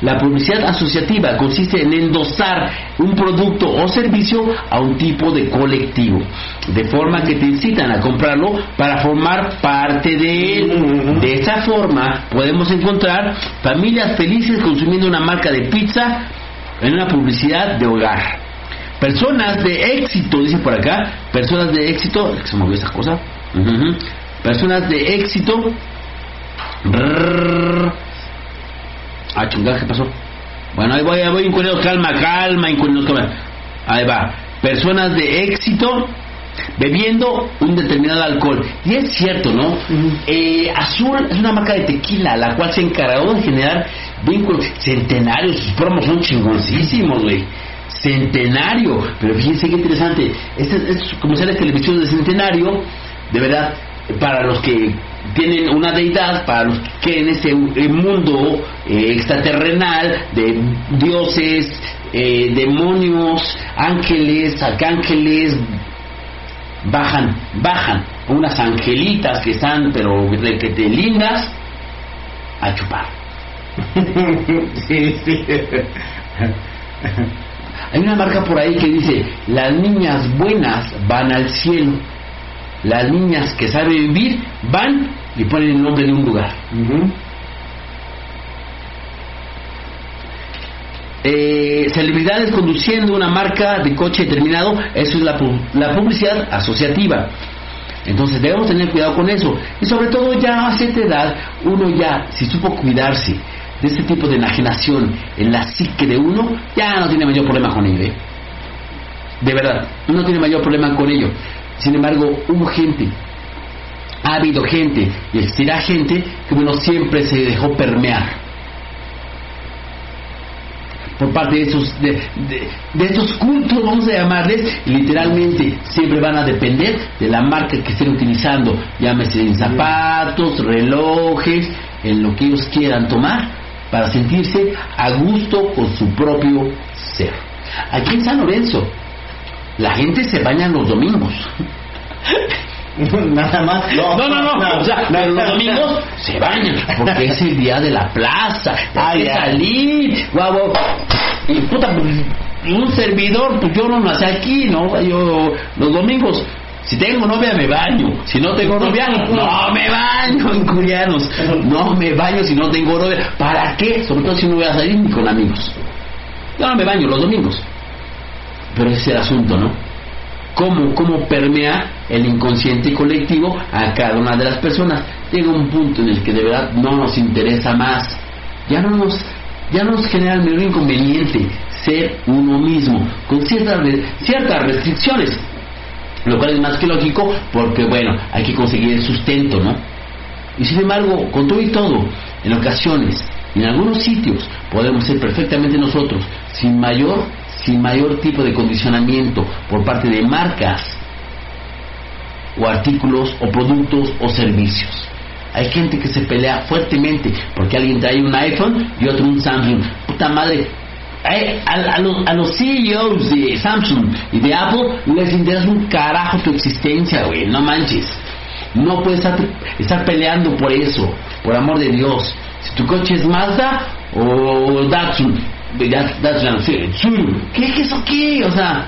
Speaker 2: La publicidad asociativa consiste en endosar un producto o servicio a un tipo de colectivo, de forma que te incitan a comprarlo para formar parte de él. De esta forma podemos encontrar familias felices consumiendo una marca de pizza en una publicidad de hogar. Personas de éxito, dice por acá, personas de éxito, se movió esa cosa, personas de éxito. Ah, chingada, ¿qué pasó? Bueno, ahí voy, ahí voy, incuneros, calma, calma, incuneros, calma. Ahí va. Personas de éxito bebiendo un determinado alcohol. Y es cierto, ¿no? Eh, Azul es una marca de tequila, la cual se encargó de generar vínculos centenarios. Sus promos son chingoncísimos, güey. Centenario. Pero fíjense qué interesante. Estos, estos comerciales de televisión de centenario, de verdad, para los que tienen una deidad, para los que en este eh, mundo eh, extraterrenal de dioses, eh, demonios, ángeles, arcángeles, bajan, bajan unas angelitas que están, pero de que te lindas, a chupar.
Speaker 3: sí, sí.
Speaker 2: Hay una marca por ahí que dice, las niñas buenas van al cielo, las niñas que saben vivir van y ponen el nombre de un lugar. Eh, celebridades conduciendo una marca de coche determinado, eso es la, la publicidad asociativa. Entonces debemos tener cuidado con eso. Y sobre todo ya a cierta edad, uno ya, si supo cuidarse de este tipo de enajenación en la psique de uno, ya no tiene mayor problema con ello. ¿eh? De verdad, no tiene mayor problema con ello. Sin embargo, hubo gente, ha habido gente y existirá gente que bueno, siempre se dejó permear. Por parte de esos de, de- de estos cultos vamos a llamarles y literalmente siempre van a depender de la marca que estén utilizando. Llámese en zapatos relojes en lo que ellos quieran tomar para sentirse a gusto con su propio ser. Aquí en San Lorenzo la gente se baña los domingos
Speaker 3: Nada más.
Speaker 2: no, no, no, o sea, pero los domingos se bañan, porque es el día de la plaza, hay que salir, guau, guau. Y puta, pues, un servidor, pues yo no nací aquí, ¿no? Yo, los domingos, si tengo novia me baño, si no tengo novia, no me baño, incurianos, no me baño si no tengo novia, ¿para qué? Sobre todo si no voy a salir ni con amigos. Yo no me baño los domingos. Pero ese es el asunto, ¿no? Cómo, cómo permea el inconsciente colectivo a cada una de las personas. Llega un punto en el que de verdad no nos interesa más. Ya no nos, ya no nos genera el menor inconveniente ser uno mismo, con ciertas, ciertas restricciones. Lo cual es más que lógico porque, bueno, hay que conseguir el sustento, ¿no? Y sin embargo, con todo y todo, en ocasiones, en algunos sitios, podemos ser perfectamente nosotros, sin mayor, sin mayor tipo de condicionamiento por parte de marcas o artículos o productos o servicios. Hay gente que se pelea fuertemente porque alguien trae un iPhone y otro un Samsung. Puta madre, eh, a, los, CEOs de Samsung y de Apple les interesa un carajo tu existencia, güey, no manches. No puedes estar, estar, peleando por eso, por amor de Dios. Si tu coche es Mazda o Datsun, Datsun, ¿qué es eso qué? O sea,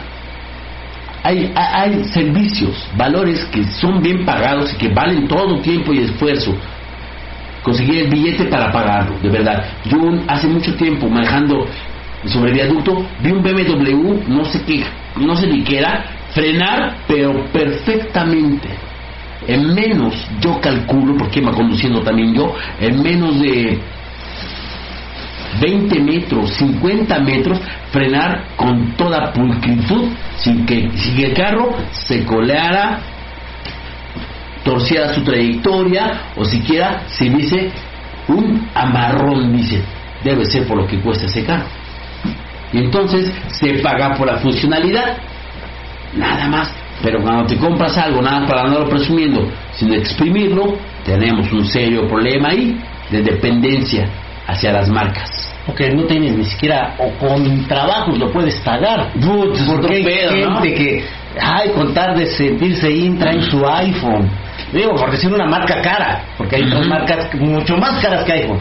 Speaker 2: hay, hay servicios, valores que son bien pagados y que valen todo tiempo y esfuerzo. Conseguir el billete para pagarlo, de verdad. Yo hace mucho tiempo manejando sobre viaducto, vi un BMW, no sé qué, no sé ni qué era, frenar, pero perfectamente. En menos, yo calculo, porque iba conduciendo también yo, en menos de 20 metros, 50 metros, frenar con toda pulcritud, sin que, el carro se coleara, torciera su trayectoria, o siquiera se dice un amarrón, dice, debe ser por lo que cuesta ese carro. Y entonces se paga por la funcionalidad. Nada más. Pero cuando te compras algo, nada para andarlo presumiendo, sin exprimirlo, tenemos un serio problema ahí de dependencia hacia las marcas.
Speaker 3: Porque no tienes ni siquiera, o con trabajos lo puedes pagar. Porque hay gente que, ay, con tal de sentirse in, traen su iPhone. Digo, por decir una marca cara, porque hay otras marcas mucho más caras que iPhone.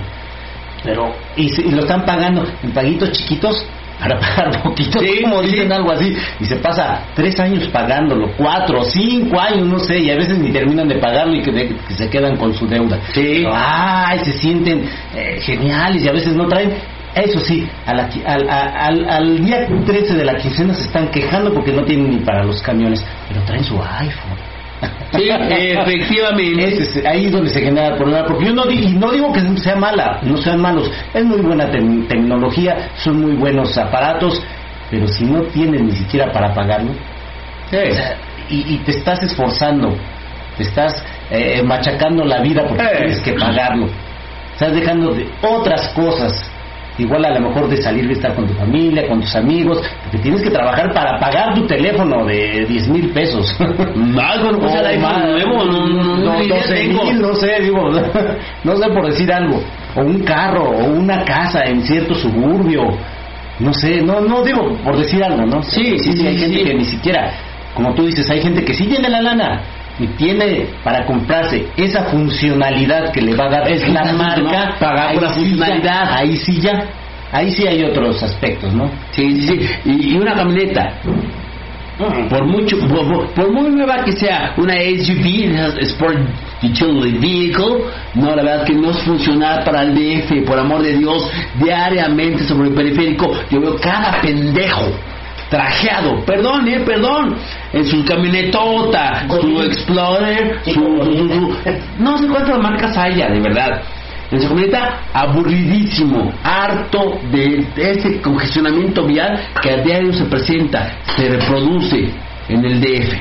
Speaker 3: Pero, y, y lo están pagando en paguitos chiquitos, para pagar poquito, como dicen algo así, y se pasa tres años pagándolo, cuatro, cinco años, no sé, y a veces ni terminan de pagarlo y que, se quedan con su deuda.
Speaker 2: Sí.
Speaker 3: ay, se sienten eh, geniales y a veces no traen. Eso sí, al, al, al, día 13 de la quincena se están quejando porque no tienen ni para los camiones, pero traen su iPhone.
Speaker 2: Sí, efectivamente.
Speaker 3: ahí es donde se genera el problema. Porque yo no, y no digo que sea mala, no sean malos. Es muy buena tecnología, son muy buenos aparatos, pero si no tienes ni siquiera para pagarlo, y, te estás esforzando, te estás eh, machacando la vida porque tienes que pagarlo. Estás dejando de otras cosas igual a lo mejor de salir de estar con tu familia, con tus amigos, porque tienes que trabajar para pagar tu teléfono de 10 mil pesos.
Speaker 2: Algo, no, sea, nuevo, no, no,
Speaker 3: no, no sé, digo, no sé por decir algo, o un carro, o una casa en cierto suburbio, no sé, no, no digo por decir algo, ¿no?
Speaker 2: Sí, sí, sí,
Speaker 3: hay gente que ni siquiera, como tú dices, hay gente que sí tiene la lana, y tiene para comprarse esa funcionalidad que le va a dar es la marca,
Speaker 2: pagar por la funcionalidad,
Speaker 3: ahí sí ya, ahí sí hay otros aspectos, ¿no?
Speaker 2: Sí, sí, sí. Y, una camioneta, por mucho, por, muy nueva que sea, una SUV, Sport Utility Vehicle, no, la verdad que no es funcional para el DF, por amor de Dios, diariamente sobre el periférico, yo veo cada pendejo trajeado, perdón, eh, perdón, en su camionetota, su Explorer, su, no sé cuántas marcas haya, de verdad. En su camioneta aburridísimo, harto de ese congestionamiento vial que a diario se presenta, se reproduce en el DF.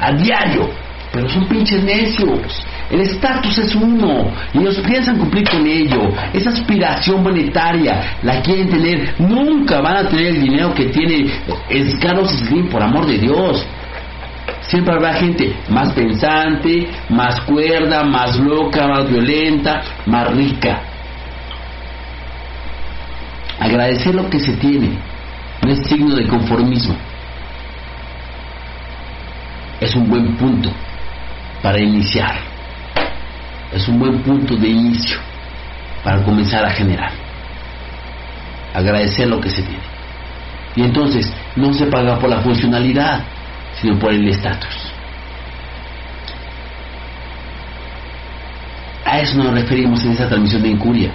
Speaker 2: A diario. Pero son pinches necios. El estatus es uno y ellos piensan cumplir con ello. Esa aspiración monetaria la quieren tener. Nunca van a tener el dinero que tiene Carlos Slim, por amor de Dios. Siempre habrá gente más pensante, más cuerda, más loca, más violenta, más rica. Agradecer lo que se tiene no es signo de conformismo. Es un buen punto para iniciar es un buen punto de inicio para comenzar a generar. Agradecer lo que se tiene. Y entonces no se paga por la funcionalidad, sino por el estatus. A eso nos referimos en esta transmisión de Incuria.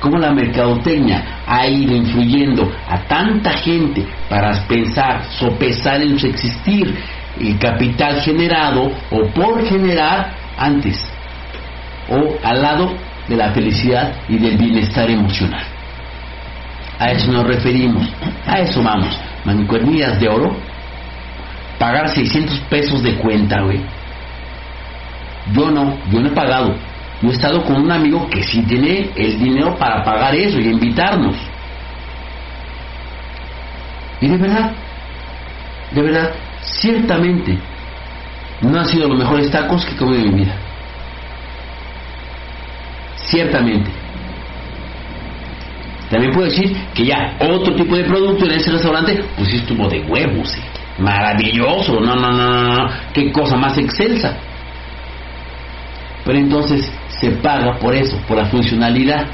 Speaker 2: cómo la mercadotecnia ha ido influyendo a tanta gente para pensar, sopesar en su existir el capital generado o por generar antes o al lado de la felicidad y del bienestar emocional. A eso nos referimos, a eso vamos. Mancuernillas de oro, pagar 600 pesos de cuenta, güey. Yo no, yo no he pagado. Yo he estado con un amigo que sí tiene el dinero para pagar eso y invitarnos. Y de verdad, de verdad, ciertamente no han sido los mejores tacos que comido en mi vida. Ciertamente. También puedo decir que ya otro tipo de producto en ese restaurante, pues estuvo de huevos, maravilloso, no, no, no, no, no, qué cosa más excelsa. Pero entonces se paga por eso, por la funcionalidad.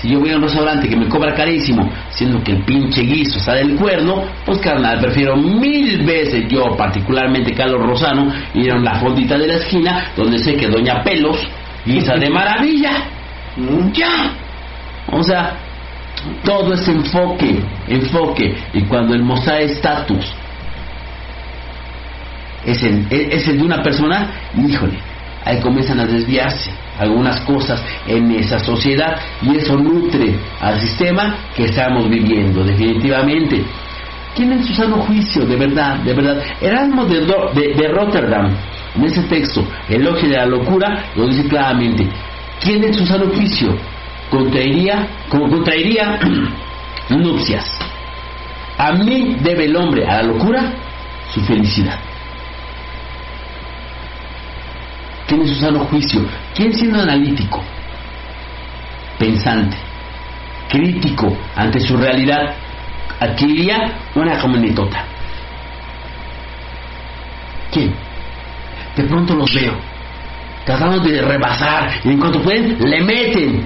Speaker 2: Si yo voy a un restaurante que me cobra carísimo, siendo que el pinche guiso está del cuerno, pues carnal, prefiero mil veces yo, particularmente Carlos Rosano, ir a la fondita de la esquina, donde sé que Doña Pelos guisa de maravilla. Ya. O sea, todo es enfoque, enfoque. Y cuando el mostrar estatus es el, es el de una persona, híjole, ahí comienzan a desviarse algunas cosas en esa sociedad y eso nutre al sistema que estamos viviendo definitivamente. ¿Quién en su sano juicio, de verdad, de verdad? Erasmo de, de, Rotterdam, en ese texto, Elogio de la Locura, lo dice claramente. ¿Quién en su sano juicio contraería, contraería nupcias? A mí debe el hombre a la locura su felicidad. ¿Quién en su sano juicio? ¿Quién siendo analítico, pensante, crítico ante su realidad, adquiriría una camionetota? ¿Quién? De pronto los veo, tratando de rebasar, y en cuanto pueden, le meten.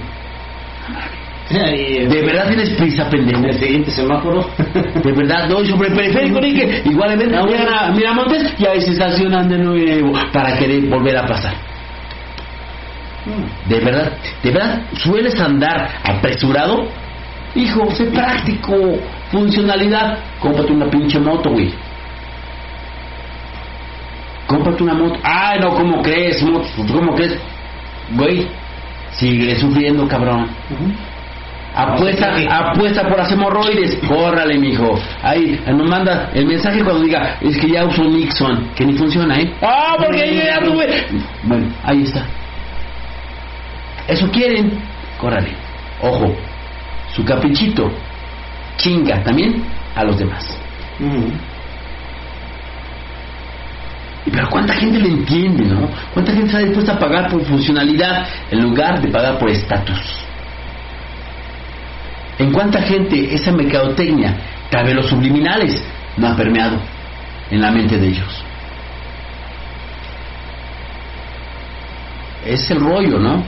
Speaker 2: ¿De verdad tienes prisa, pendejo?
Speaker 3: En el siguiente semáforo.
Speaker 2: De verdad, no, sobre el periférico, ni que igual llegan a Miramontes y ahí se estacionan de nuevo para querer volver a pasar. De verdad, de verdad, sueles andar apresurado. Hijo, sé práctico, funcionalidad. Cómprate una pinche moto, güey. Cómprate una moto. Ay, no, ¿cómo crees? moto? ¿Cómo crees? Güey, sigue sufriendo, cabrón. Apuesta, apuesta por las hemorroides. Córrale, mijo. Ahí nos manda el mensaje cuando diga, es que ya uso Nixon, que ni funciona, ¿eh? Ah, porque ahí ya tuve. Bueno, ahí está. Eso quieren, córrale. Ojo, su caprichito chinga también a los demás. Y Pero cuánta gente lo entiende, ¿no? ¿Cuánta gente está dispuesta a pagar por funcionalidad en lugar de pagar por estatus? ¿En cuánta gente esa mercadotecnia, tal los subliminales, no ha permeado en la mente de ellos? Es el rollo, ¿no?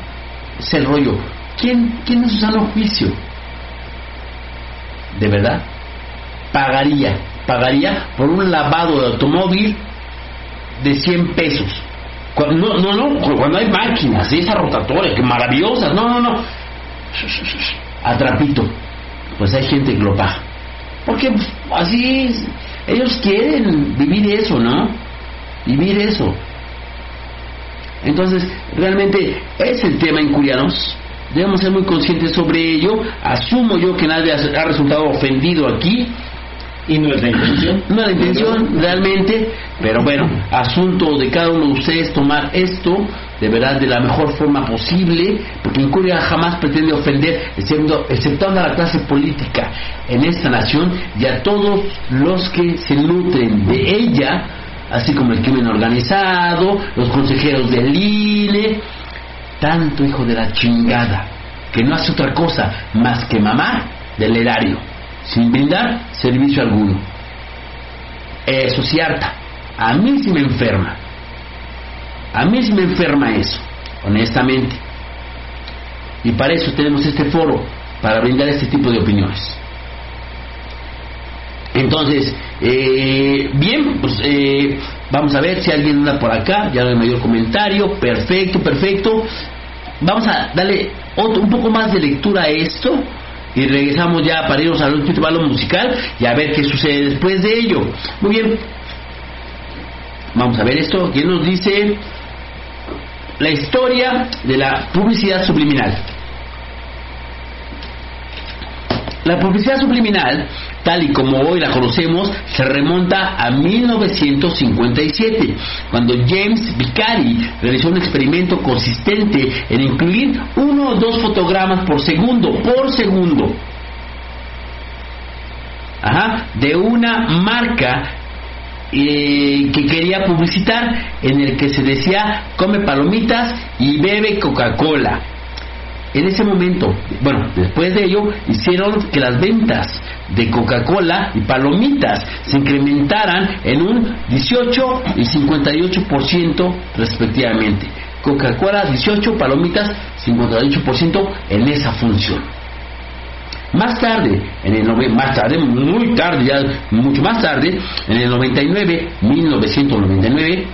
Speaker 2: Es el rollo. ¿Quién, quién en su sano juicio? ¿De verdad? Pagaría, pagaría por un lavado de automóvil de 100 pesos. No, no, no, cuando hay máquinas, esas rotatorias, que maravillosas, no, no, no. Atrapito. Pues hay gente que lo paga. Porque pues, así ellos quieren vivir eso, ¿no? Vivir eso. Entonces, realmente es el tema en Curianos. Debemos ser muy conscientes sobre ello. Asumo yo que nadie ha resultado ofendido aquí.
Speaker 3: Y no es la intención.
Speaker 2: No es la intención realmente, pero bueno, asunto de cada uno de ustedes tomar esto de verdad de la mejor forma posible, porque Incuria jamás pretende ofender, excepto, exceptuando a la clase política en esta nación y a todos los que se nutren de ella, así como el crimen organizado, los consejeros del INE, tanto hijo de la chingada, que no hace otra cosa más que mamar del erario, sin brindar servicio alguno. Eso sí harta, a mí sí me enferma. A mí sí me enferma eso, honestamente. Y para eso tenemos este foro, para brindar este tipo de opiniones. Entonces, eh, bien, pues eh, vamos a ver si alguien anda por acá, ya no hay mayor comentario, perfecto, perfecto. Vamos a darle otro, un poco más de lectura a esto y regresamos ya para irnos a un balón musical y a ver qué sucede después de ello. Muy bien, vamos a ver esto. ¿Quién nos dice la historia de la publicidad subliminal? La publicidad subliminal, tal y como hoy la conocemos, se remonta a 1957, cuando James Vicari realizó un experimento consistente en incluir uno o dos fotogramas por segundo, por segundo, de una marca eh, que quería publicitar en el que se decía come palomitas y bebe Coca-Cola en ese momento, bueno, después de ello, hicieron que las ventas de Coca-Cola y palomitas se incrementaran en un 18 y 58% respectivamente. Coca-Cola 18, palomitas 58% en esa función. Más tarde, en el más tarde, muy tarde, ya mucho más tarde, en el 99, 1999,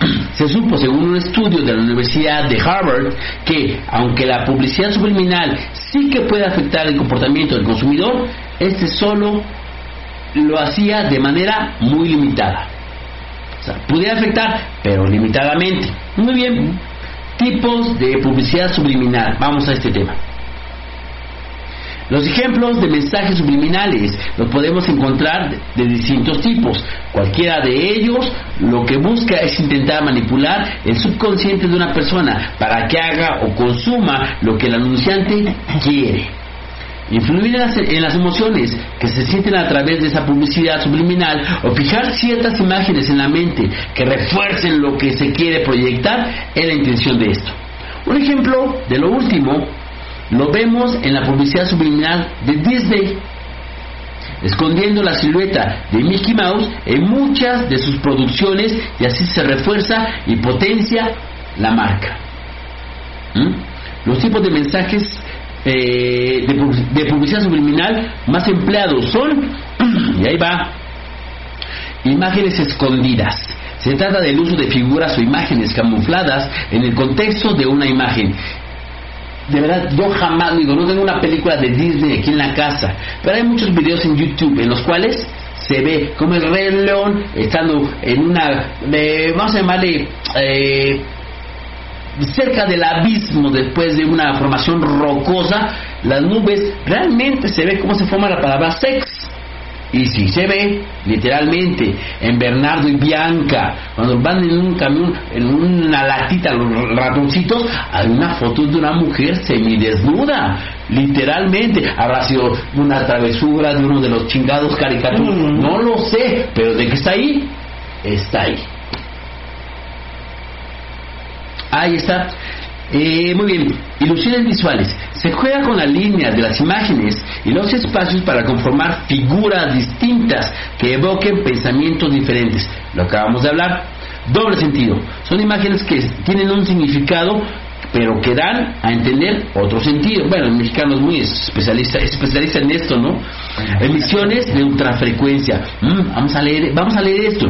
Speaker 2: se supo, según un estudio de la Universidad de Harvard, que aunque la publicidad subliminal sí que puede afectar el comportamiento del consumidor, este solo lo hacía de manera muy limitada. O sea, pudiera afectar, pero limitadamente. Muy bien. Tipos de publicidad subliminal. Vamos a este tema. Los ejemplos de mensajes subliminales los podemos encontrar de distintos tipos. Cualquiera de ellos lo que busca es intentar manipular el subconsciente de una persona para que haga o consuma lo que el anunciante quiere. Influir en las, emociones que se sienten a través de esa publicidad subliminal o fijar ciertas imágenes en la mente que refuercen lo que se quiere proyectar es la intención de esto. Un ejemplo de lo último lo vemos en la publicidad subliminal de Disney, escondiendo la silueta de Mickey Mouse en muchas de sus producciones y así se refuerza y potencia la marca. ¿Mm? Los tipos de mensajes eh, de, publicidad subliminal más empleados son, y ahí va, imágenes escondidas. Se trata del uso de figuras o imágenes camufladas en el contexto de una imagen de verdad, yo jamás digo, no tengo una película de Disney aquí en la casa, pero hay muchos videos en YouTube en los cuales se ve como el rey león estando en una, vamos a llamarle, eh, cerca del abismo después de una formación rocosa, las nubes, realmente se ve cómo se forma la palabra sex. Y si se ve, literalmente, en Bernardo y Bianca, cuando van en un camión, en una latita, los ratoncitos, hay una foto de una mujer semidesnuda. Literalmente, habrá sido una travesura de uno de los chingados caricaturas. Mm. No lo sé, pero de que está ahí, está ahí. Ahí está. Eh, muy bien, ilusiones visuales. Se juega con las líneas de las imágenes y los espacios para conformar figuras distintas que evoquen pensamientos diferentes. Lo acabamos de hablar. Doble sentido. Son imágenes que tienen un significado pero que dan a entender otro sentido. Bueno, el mexicano es muy especialista, especialista en esto, ¿no? Emisiones de ultrafrecuencia. Mm, vamos a leer, vamos a leer esto.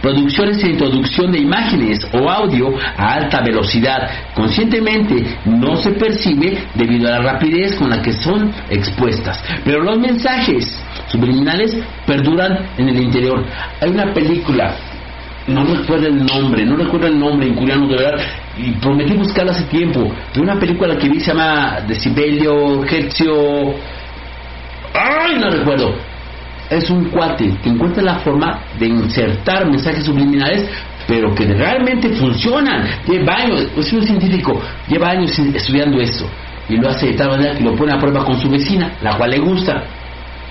Speaker 2: Producciones e introducción de imágenes o audio a alta velocidad. Conscientemente no se percibe debido a la rapidez con la que son expuestas. Pero los mensajes subliminales perduran en el interior. Hay una película no recuerdo el nombre, no recuerdo el nombre en coreano de verdad, y prometí buscarla hace tiempo, de una película que vi se llama Decibelio, Hertzio, ay, no recuerdo, es un cuate que encuentra la forma de insertar mensajes subliminales pero que realmente funcionan. Lleva años, es un científico, lleva años estudiando eso y lo hace de tal manera que lo pone a prueba con su vecina, la cual le gusta.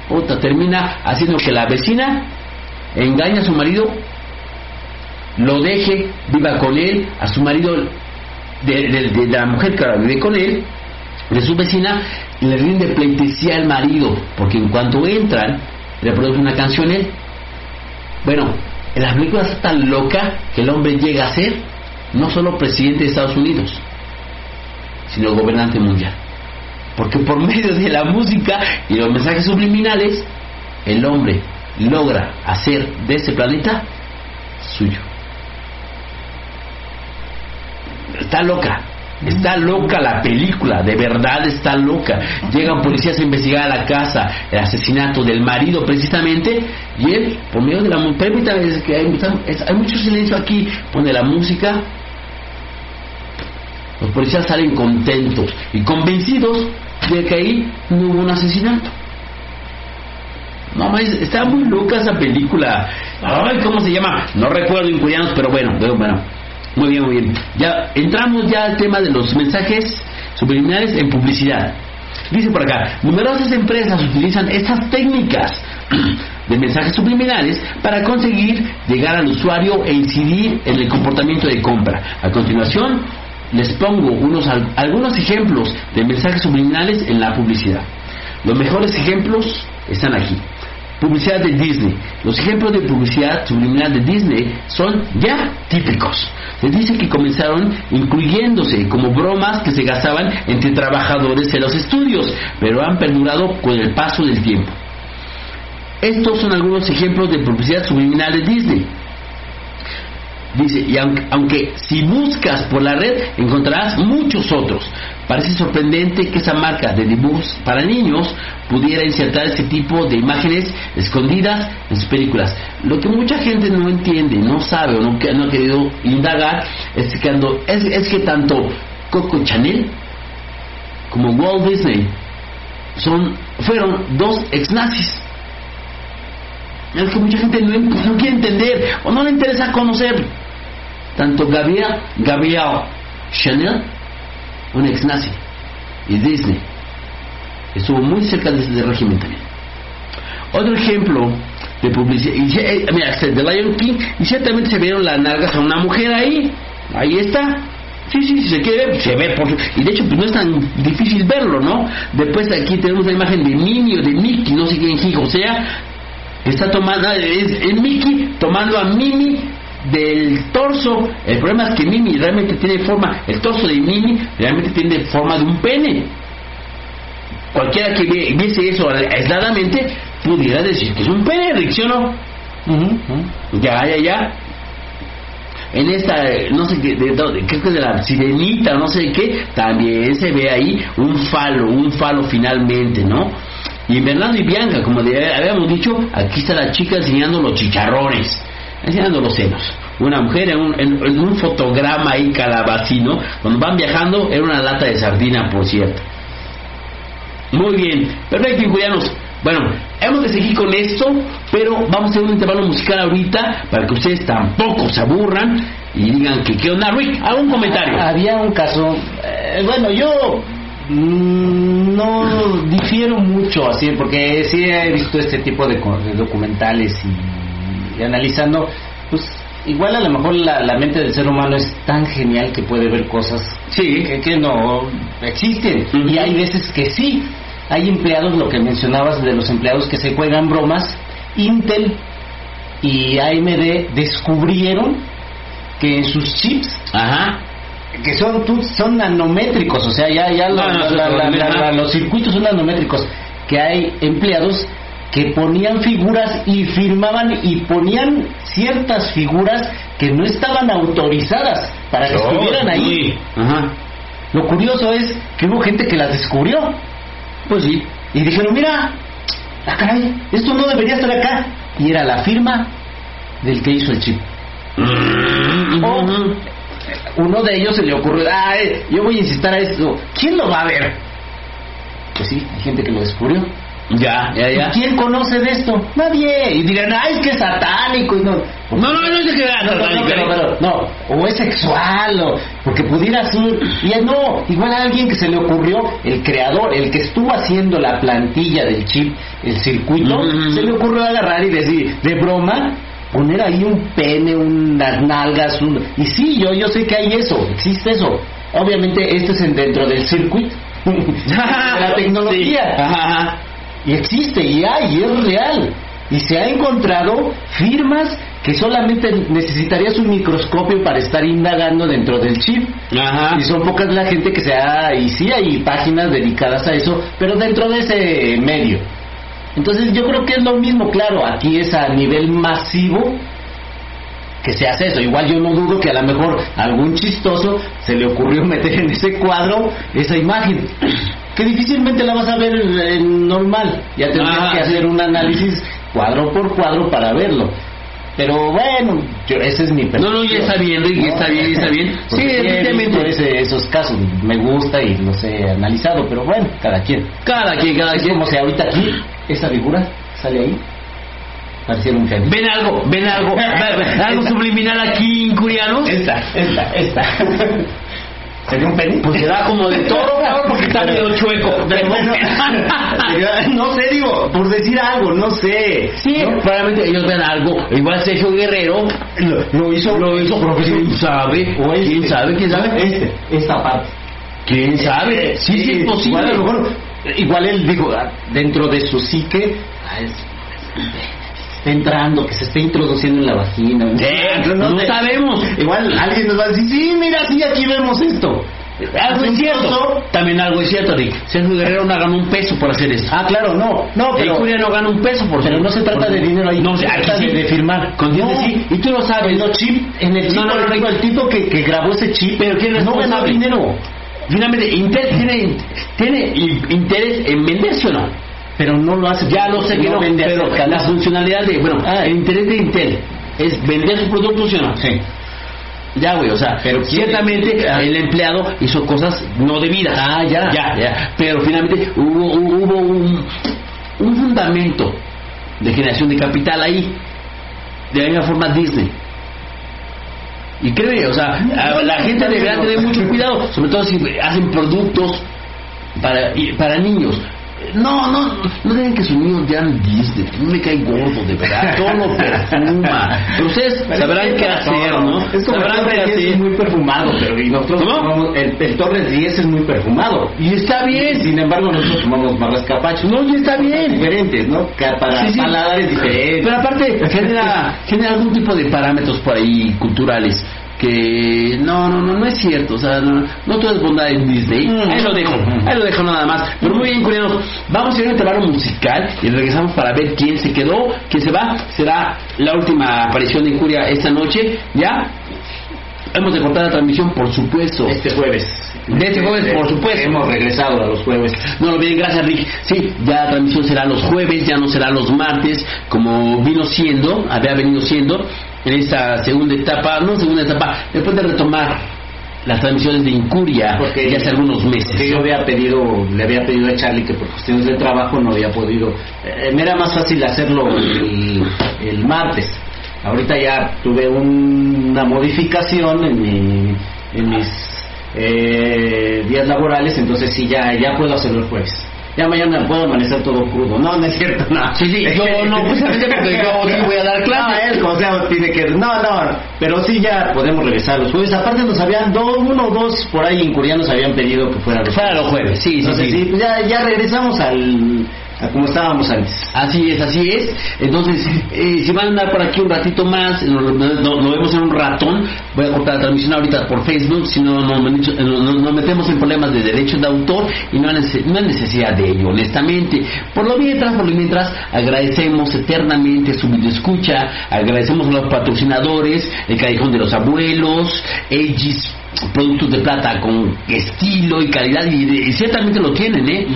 Speaker 2: Otra termina haciendo que la vecina engañe a su marido, lo deje, viva con él, a su marido de, la mujer que vive con él, de su vecina, le rinde pleitesía al marido, porque en cuanto entran, reproduce una canción él. Bueno, en las películas es tan loca que el hombre llega a ser no solo presidente de Estados Unidos, sino gobernante mundial. Porque por medio de la música y los mensajes subliminales, el hombre logra hacer de ese planeta suyo. Está loca. Está loca la película, de verdad está loca. Llegan policías a investigar a la casa, el asesinato del marido precisamente, y él, por medio de la música, es que hay, hay mucho silencio aquí, pone la música, los policías salen contentos y convencidos de que ahí no hubo un asesinato. No, está muy loca esa película. Ay, ¿cómo se llama? No recuerdo en coreanos, pero bueno, bueno, muy bien, muy bien. Ya entramos ya al tema de los mensajes subliminales en publicidad. Dice por acá, numerosas empresas utilizan estas técnicas de mensajes subliminales para conseguir llegar al usuario e incidir en el comportamiento de compra. A continuación, les pongo unos, algunos ejemplos de mensajes subliminales en la publicidad. Los mejores ejemplos están aquí. Publicidad de Disney. Los ejemplos de publicidad subliminal de Disney son ya típicos. Se dice que comenzaron incluyéndose como bromas que se gastaban entre trabajadores en los estudios, pero han perdurado con el paso del tiempo. Estos son algunos ejemplos de publicidad subliminal de Disney. Dice, y aunque, si buscas por la red encontrarás muchos otros. Parece sorprendente que esa marca de dibujos para niños pudiera insertar este tipo de imágenes escondidas en sus películas. Lo que mucha gente no entiende, no sabe o no, no ha querido indagar es que, es, que tanto Coco Chanel como Walt Disney son, fueron dos ex nazis. Es que mucha gente no quiere entender o no le interesa conocer tanto Gabriel, Gabriel Chanel, un ex nazi, y Disney, estuvo muy cerca de ese régimen también. Otro ejemplo de publicidad, y, eh, mira, este, de Lion King, y ciertamente se vieron las nalgas a una mujer ahí, ahí está. Sí, sí, si se quiere ver, se ve, por, y de hecho pues no es tan difícil verlo, ¿no? Después aquí tenemos la imagen de Minnie o de Mickey, no sé quién hijo sea, está tomando, es, es Mickey tomando a Minnie del torso. El problema es que Mimi realmente tiene forma, el torso de Mimi realmente tiene forma de un pene. Cualquiera que viese eso aisladamente pudiera decir que es un pene, Rick, ¿sí o no? Ya, ya, ya. En esta, no sé qué, de, creo que de la sirenita, no sé qué, también se ve ahí un falo, un falo finalmente, ¿no? Y en Bernardo y Bianca, como habíamos dicho, aquí está la chica enseñando los chicharrones enseñando los senos. Una mujer en un, en, un fotograma ahí calabacino, cuando van viajando, era una lata de sardina, por cierto. Muy bien, perfecto, injurianos. Bueno, hemos de seguir con esto, pero vamos a hacer un intervalo musical ahorita para que ustedes tampoco se aburran y digan que qué onda. Rick, ¿algún comentario?
Speaker 3: Había un caso, eh, bueno, yo mm, no difiero mucho así, porque sí he visto este tipo de documentales y y analizando, pues igual a lo mejor la, mente del ser humano es tan genial que puede ver cosas
Speaker 2: sí.
Speaker 3: que, no existen. Y hay veces que sí. Hay empleados, lo que mencionabas de los empleados que se juegan bromas, Intel y AMD descubrieron que en sus chips, que son son nanométricos, o sea, ya ya los circuitos son nanométricos, que hay empleados que ponían figuras y firmaban y ponían ciertas figuras que no estaban autorizadas para que estuvieran ahí. Lo curioso es que hubo gente que las descubrió. Pues sí. Y dijeron, mira, ah, caray, esto no debería estar acá. Y era la firma del que hizo el chip. Mm, uno de ellos se le ocurrió, Ay, yo voy a insistir a esto. ¿Quién lo va a ver? Pues sí, hay gente que lo descubrió.
Speaker 2: Ya, ya, ya.
Speaker 3: ¿Quién conoce de esto? Nadie. Y dirán, ay, es que es satánico. Y no,
Speaker 2: no, no, no es que
Speaker 3: no, no, no, o es sexual, o porque pudiera ser. Y no, igual a alguien que se le ocurrió, el creador, el que estuvo haciendo la plantilla del chip, el circuito, se le ocurrió agarrar y decir, de broma, poner ahí un pene, unas nalgas, un... y sí, yo, yo sé que hay eso, existe eso. Obviamente esto es dentro del circuito, de la tecnología. Y existe, y hay, y es real. Y se ha encontrado firmas que solamente necesitarías un microscopio para estar indagando dentro del chip. Y son pocas la gente que se ha, y sí hay páginas dedicadas a eso, pero dentro de ese medio. Entonces yo creo que es lo mismo, claro, aquí es a nivel masivo que se hace eso. Igual yo no dudo que a lo mejor algún chistoso se le ocurrió meter en ese cuadro esa imagen. Que difícilmente la vas a ver en normal. Ya tendrías
Speaker 2: Ah,
Speaker 3: que hacer un análisis cuadro por cuadro para verlo. Pero bueno, yo, ese es mi
Speaker 2: No, no, ya está bien, Rick, ya está bien, ya está bien. Sí, efectivamente.
Speaker 3: ese- esos casos me gusta y los he analizado, pero bueno, cada quien.
Speaker 2: Cada quien, cada
Speaker 3: Es
Speaker 2: quien.
Speaker 3: como si ahorita aquí, esa figura sale ahí, pareciera un genio.
Speaker 2: ¿Ven algo? ¿Ven algo? ¿Ven- ven algo subliminal aquí, incurianos?
Speaker 3: Esta, esta, esta. ¿Sería un pene?
Speaker 2: Pues será como de toro, cabrón, porque está medio chueco.
Speaker 3: No sé, digo, por decir algo, no sé.
Speaker 2: Sí, probablemente ellos vean algo. Igual Sergio Guerrero
Speaker 3: Lo, lo hizo,
Speaker 2: lo hizo. ¿Quién sabe?
Speaker 3: O este.
Speaker 2: ¿Quién sabe? ¿Quién sabe?
Speaker 3: Este, esta parte.
Speaker 2: ¿Quién sabe? Sí, sí, es posible.
Speaker 3: Igual, a lo mejor, igual él dijo, ah, dentro de su psique, ah, es- entrando, que se está introduciendo en la vagina.
Speaker 2: No sabemos.
Speaker 3: Igual alguien nos va a decir, sí, mira, sí, aquí vemos esto.
Speaker 2: Algo es cierto. También algo es cierto, Rick. Sergio Guerrero no ganó un peso por hacer esto.
Speaker 3: Ah, claro, no, no,
Speaker 2: El
Speaker 3: pero,
Speaker 2: Curia no gana un peso por
Speaker 3: pero no se trata de dinero ahí,
Speaker 2: No,
Speaker 3: se trata de, firmar. No,
Speaker 2: sí. Y tú lo sabes.
Speaker 3: Los chip, en el chip,
Speaker 2: No, no, no,
Speaker 3: el tipo que, que grabó ese chip,
Speaker 2: Pero ¿quién
Speaker 3: no ganó dinero.
Speaker 2: Finalmente, tiene, tiene interés en venderse o no.
Speaker 3: Pero no lo hace.
Speaker 2: Ya lo sé que no,
Speaker 3: vende
Speaker 2: pero la funcionalidad de, bueno,
Speaker 3: Ah.
Speaker 2: el interés de Intel es vender sus productos, ¿sí o no?
Speaker 3: Sí.
Speaker 2: Ya, güey, o sea,
Speaker 3: Pero ¿quién-
Speaker 2: ciertamente
Speaker 3: Ah.
Speaker 2: el empleado hizo cosas no debidas.
Speaker 3: Ah, ya.
Speaker 2: Ya, ya. Pero finalmente hubo, hubo un, un fundamento de generación de capital ahí. De la misma forma Disney. Y creo, o sea, la gente deberá tener mucho cuidado, sobre todo si hacen productos para, para niños. No, no, no dejen que sus niños vean Disney. Mí me cae gordo, de verdad. Todo lo perfuma. Pero ustedes sabrán qué hacer, ¿no?
Speaker 3: Es como el
Speaker 2: Sabrán qué
Speaker 3: Torres 10 es muy perfumado, pero y nosotros tomamos- el, el Torres 10 es muy perfumado.
Speaker 2: Y está bien.
Speaker 3: Sin embargo, nosotros tomamos más rascapachos.
Speaker 2: No, y está bien.
Speaker 3: Diferentes, ¿no? Para
Speaker 2: Sí, sí.
Speaker 3: paladares diferentes.
Speaker 2: Pero aparte, genera, genera algún tipo de parámetros por ahí culturales que no, no, no, no es cierto. O sea, no, no todo es bondad en Disney.
Speaker 3: Mm.
Speaker 2: Ahí lo dejo, ahí lo dejo nada más. Pero muy bien, coreanos. Vamos a ir a un intervalo musical y regresamos para ver quién se quedó, quién se va. Será la última aparición de Incuria esta noche, ¿ya? Hemos de cortar la transmisión, por supuesto.
Speaker 3: Este jueves.
Speaker 2: De este jueves, por supuesto.
Speaker 3: Hemos regresado a los jueves.
Speaker 2: No lo bien, gracias Rick. Sí, ya la transmisión será los jueves, ya no será los martes, como vino siendo, había venido siendo en esta segunda etapa, no segunda etapa, después de retomar las transmisiones de Incuria
Speaker 3: Porque-
Speaker 2: ya hace algunos meses.
Speaker 3: Porque yo había pedido, le había pedido a Charlie que por cuestiones de trabajo no había podido. eh, me era más fácil hacerlo el, el martes. Ahorita ya tuve un- una modificación en, mi, en mis eh, días laborales, entonces sí, ya, ya puedo hacerlo el jueves. Ya mañana puedo amanecer todo crudo. No, no es cierto, no.
Speaker 2: Sí, sí, yo no, precisamente porque yo sí voy a dar clases.
Speaker 3: No, él, o sea, tiene que... No, no, pero sí ya podemos regresar los jueves. Aparte nos habían, dos, uno o dos por ahí incurianos habían pedido que fuera los
Speaker 2: Fuera los jueves, sí, sí,
Speaker 3: Entonces,
Speaker 2: sí.
Speaker 3: sí, pues ya, ya regresamos al, como estábamos antes.
Speaker 2: Así es, así es. Entonces, eh, si van a andar por aquí un ratito más, lo, lo- vemos en un ratón. Voy a cortar la transmisión ahorita por Facebook, si no nos, metemos en problemas de derechos de autor y no hay, nece- no hay necesidad de ello, honestamente. Por lo mientras, por lo mientras, agradecemos eternamente su videoescucha, agradecemos a los patrocinadores, el Callejón de los Abuelos, Aegis productos de plata con estilo y calidad y, y ciertamente lo tienen, ¿eh?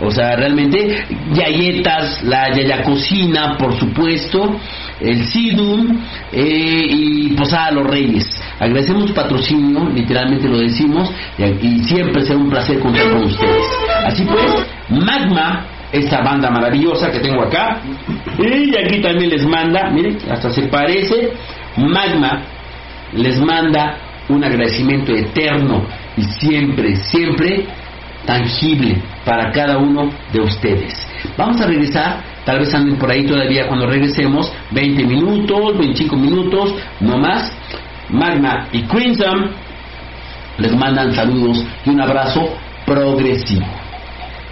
Speaker 2: O sea, realmente Yayetas, la Yaya Cocina, por supuesto, el Sidum eh, y Posada Los Reyes. Agradecemos su patrocinio, literalmente lo decimos, y, y siempre será un placer contar con ustedes. Así pues, Magma, esta banda maravillosa que tengo acá, y aquí también les manda, miren, hasta se parece, Magma les manda un agradecimiento eterno y siempre, siempre tangible para cada uno de ustedes. Vamos a regresar, tal vez anden por ahí todavía cuando regresemos, 20 minutos, 25 minutos, no más. Magna y Crimson les mandan saludos y un abrazo progresivo.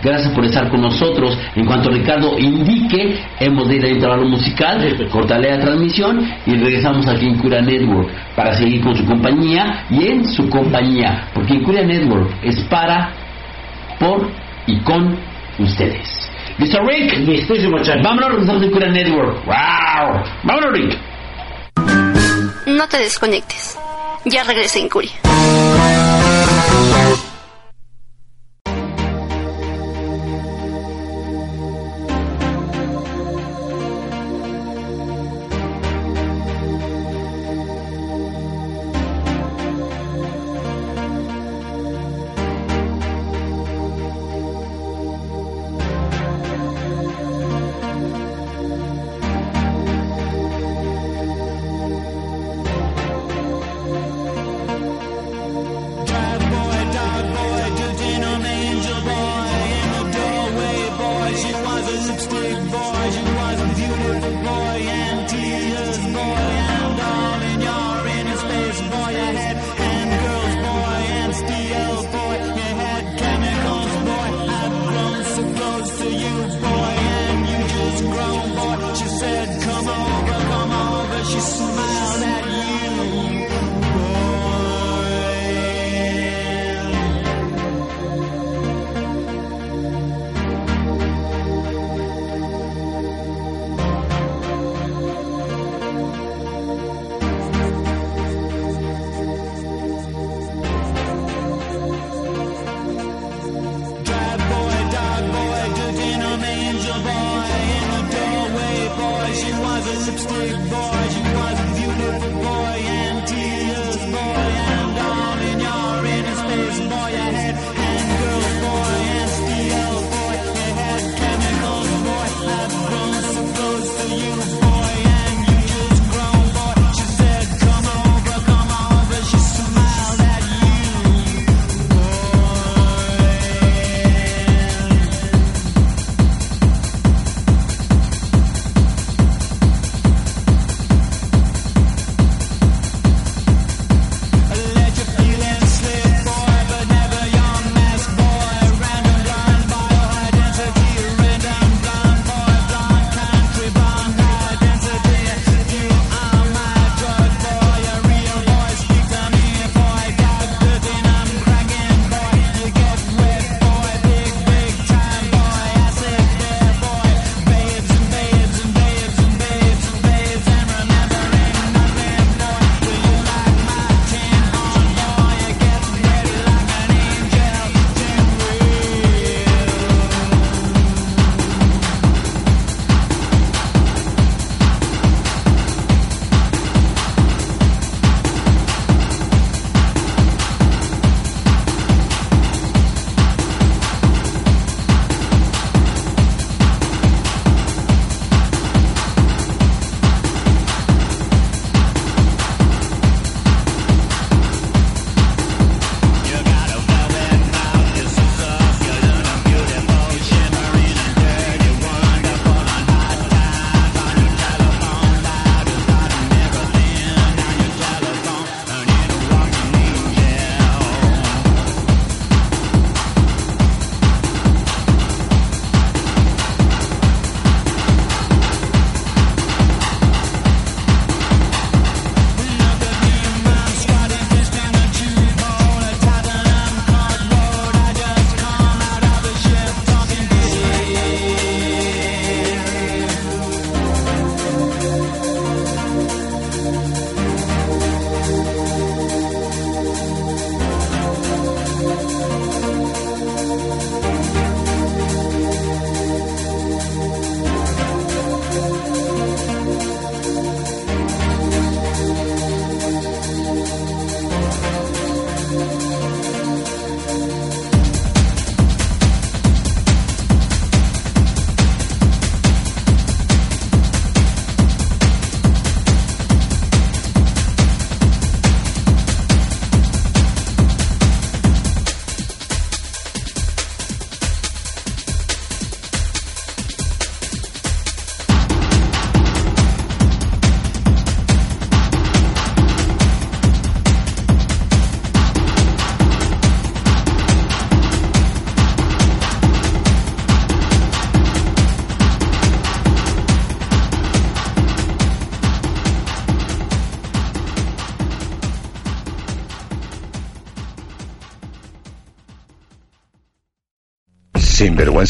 Speaker 2: Gracias por estar con nosotros. En cuanto Ricardo indique, hemos de ir a intervalo musical, cortarle la transmisión y regresamos aquí en Cura Network para seguir con su compañía y en su compañía, porque en Cura Network es para, por y con ustedes. Mr. Rick,
Speaker 3: Listísimo, Charlie.
Speaker 2: vámonos, regresamos en Cura Network. ¡Wow! ¡Vámonos, Rick!
Speaker 1: No te desconectes. Ya regresé en Curia.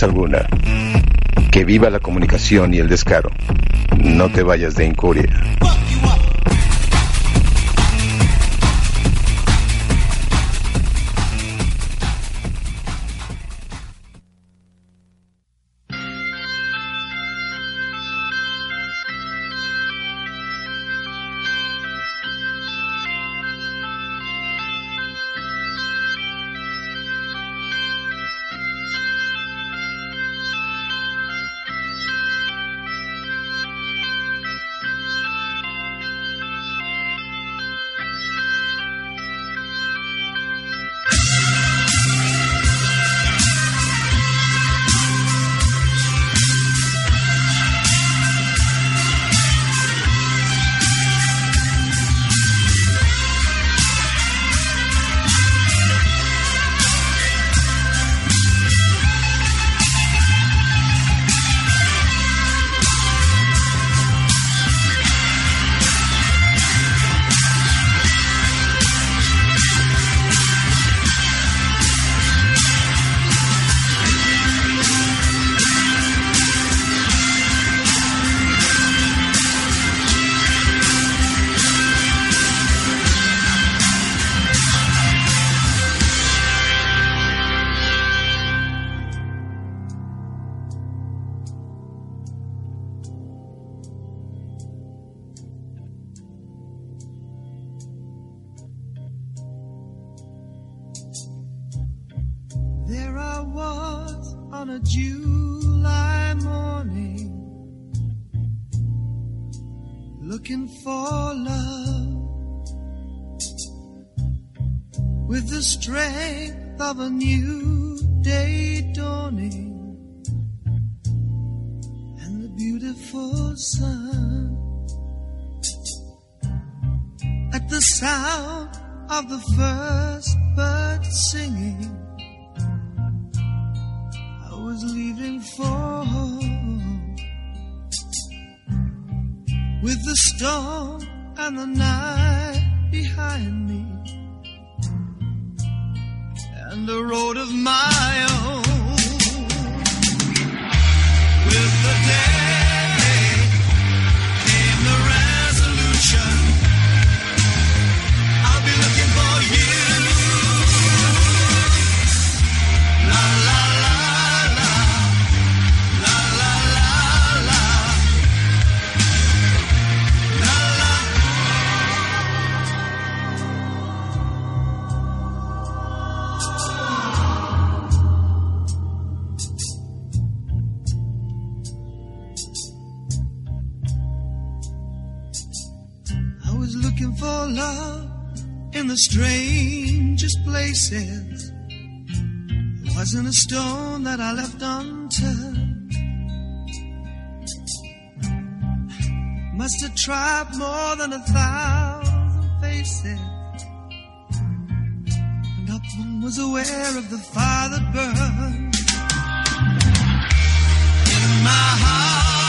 Speaker 4: Alguna. Que viva la comunicación y el descaro. No te vayas de incuria.
Speaker 5: sound of the first bird singing. I was leaving for home with the storm and the night behind me, and the road of my own with the day. strangest places. There wasn't a stone that I left unturned. Must have tried more than a thousand faces. And not one was aware of the fire that burned in my heart.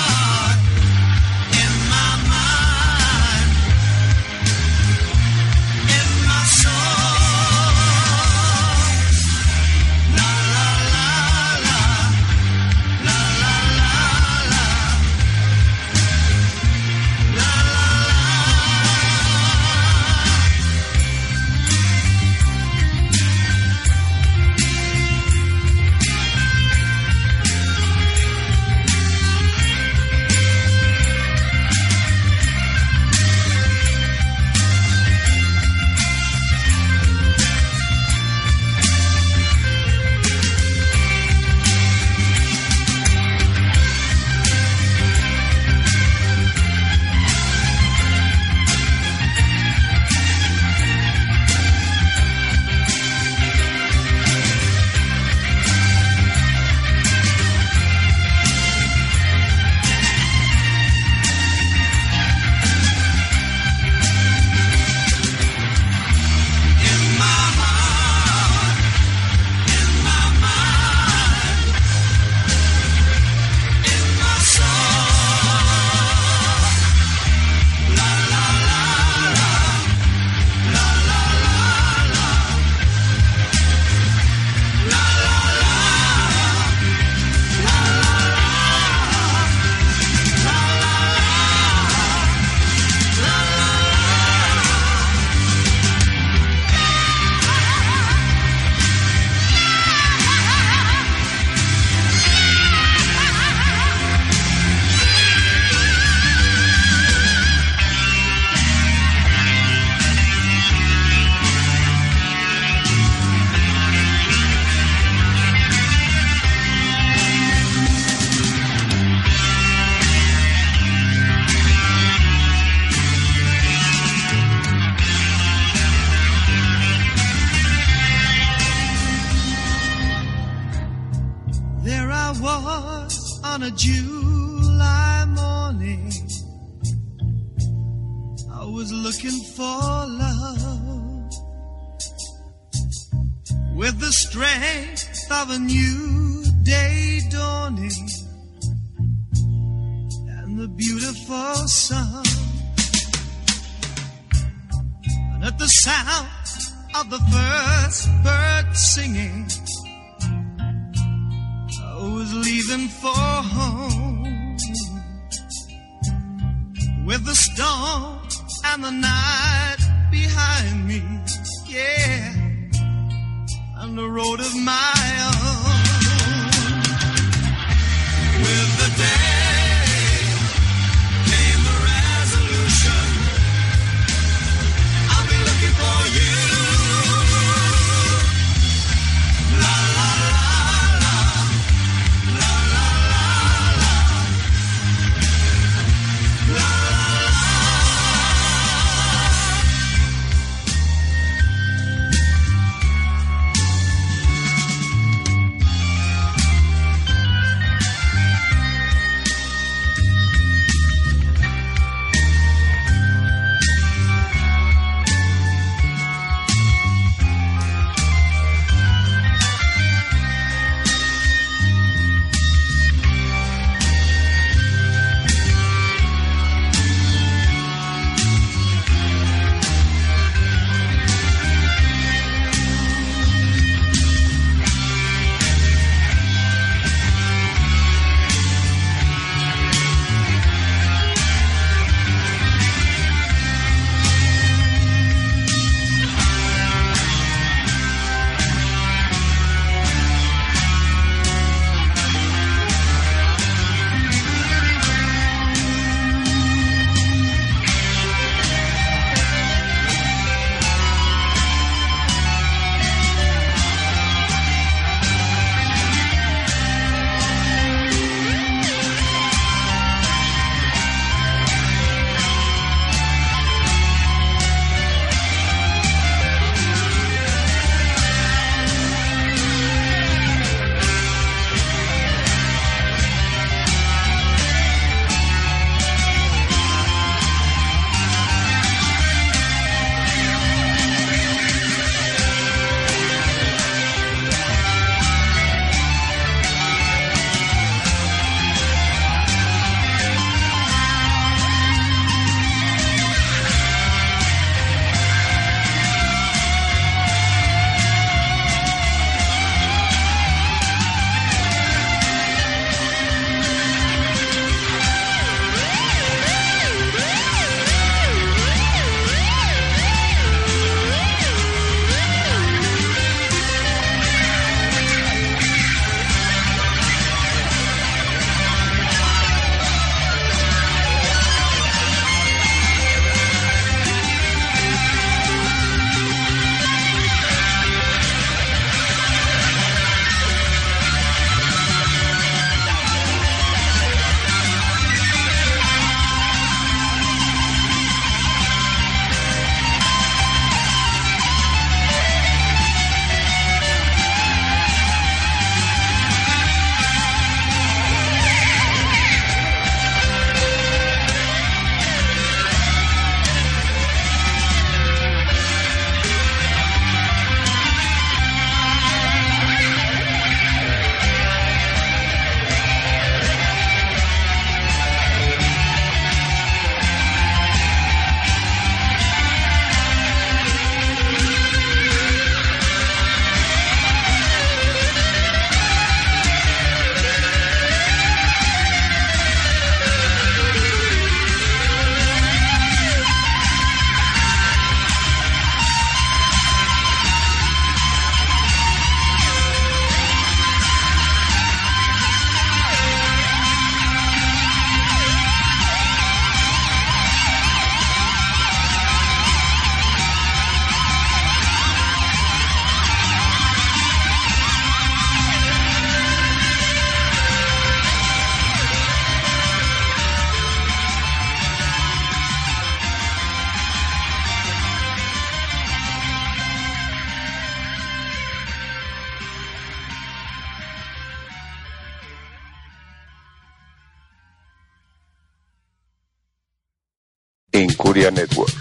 Speaker 4: Incuria Network.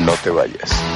Speaker 4: No te vayas.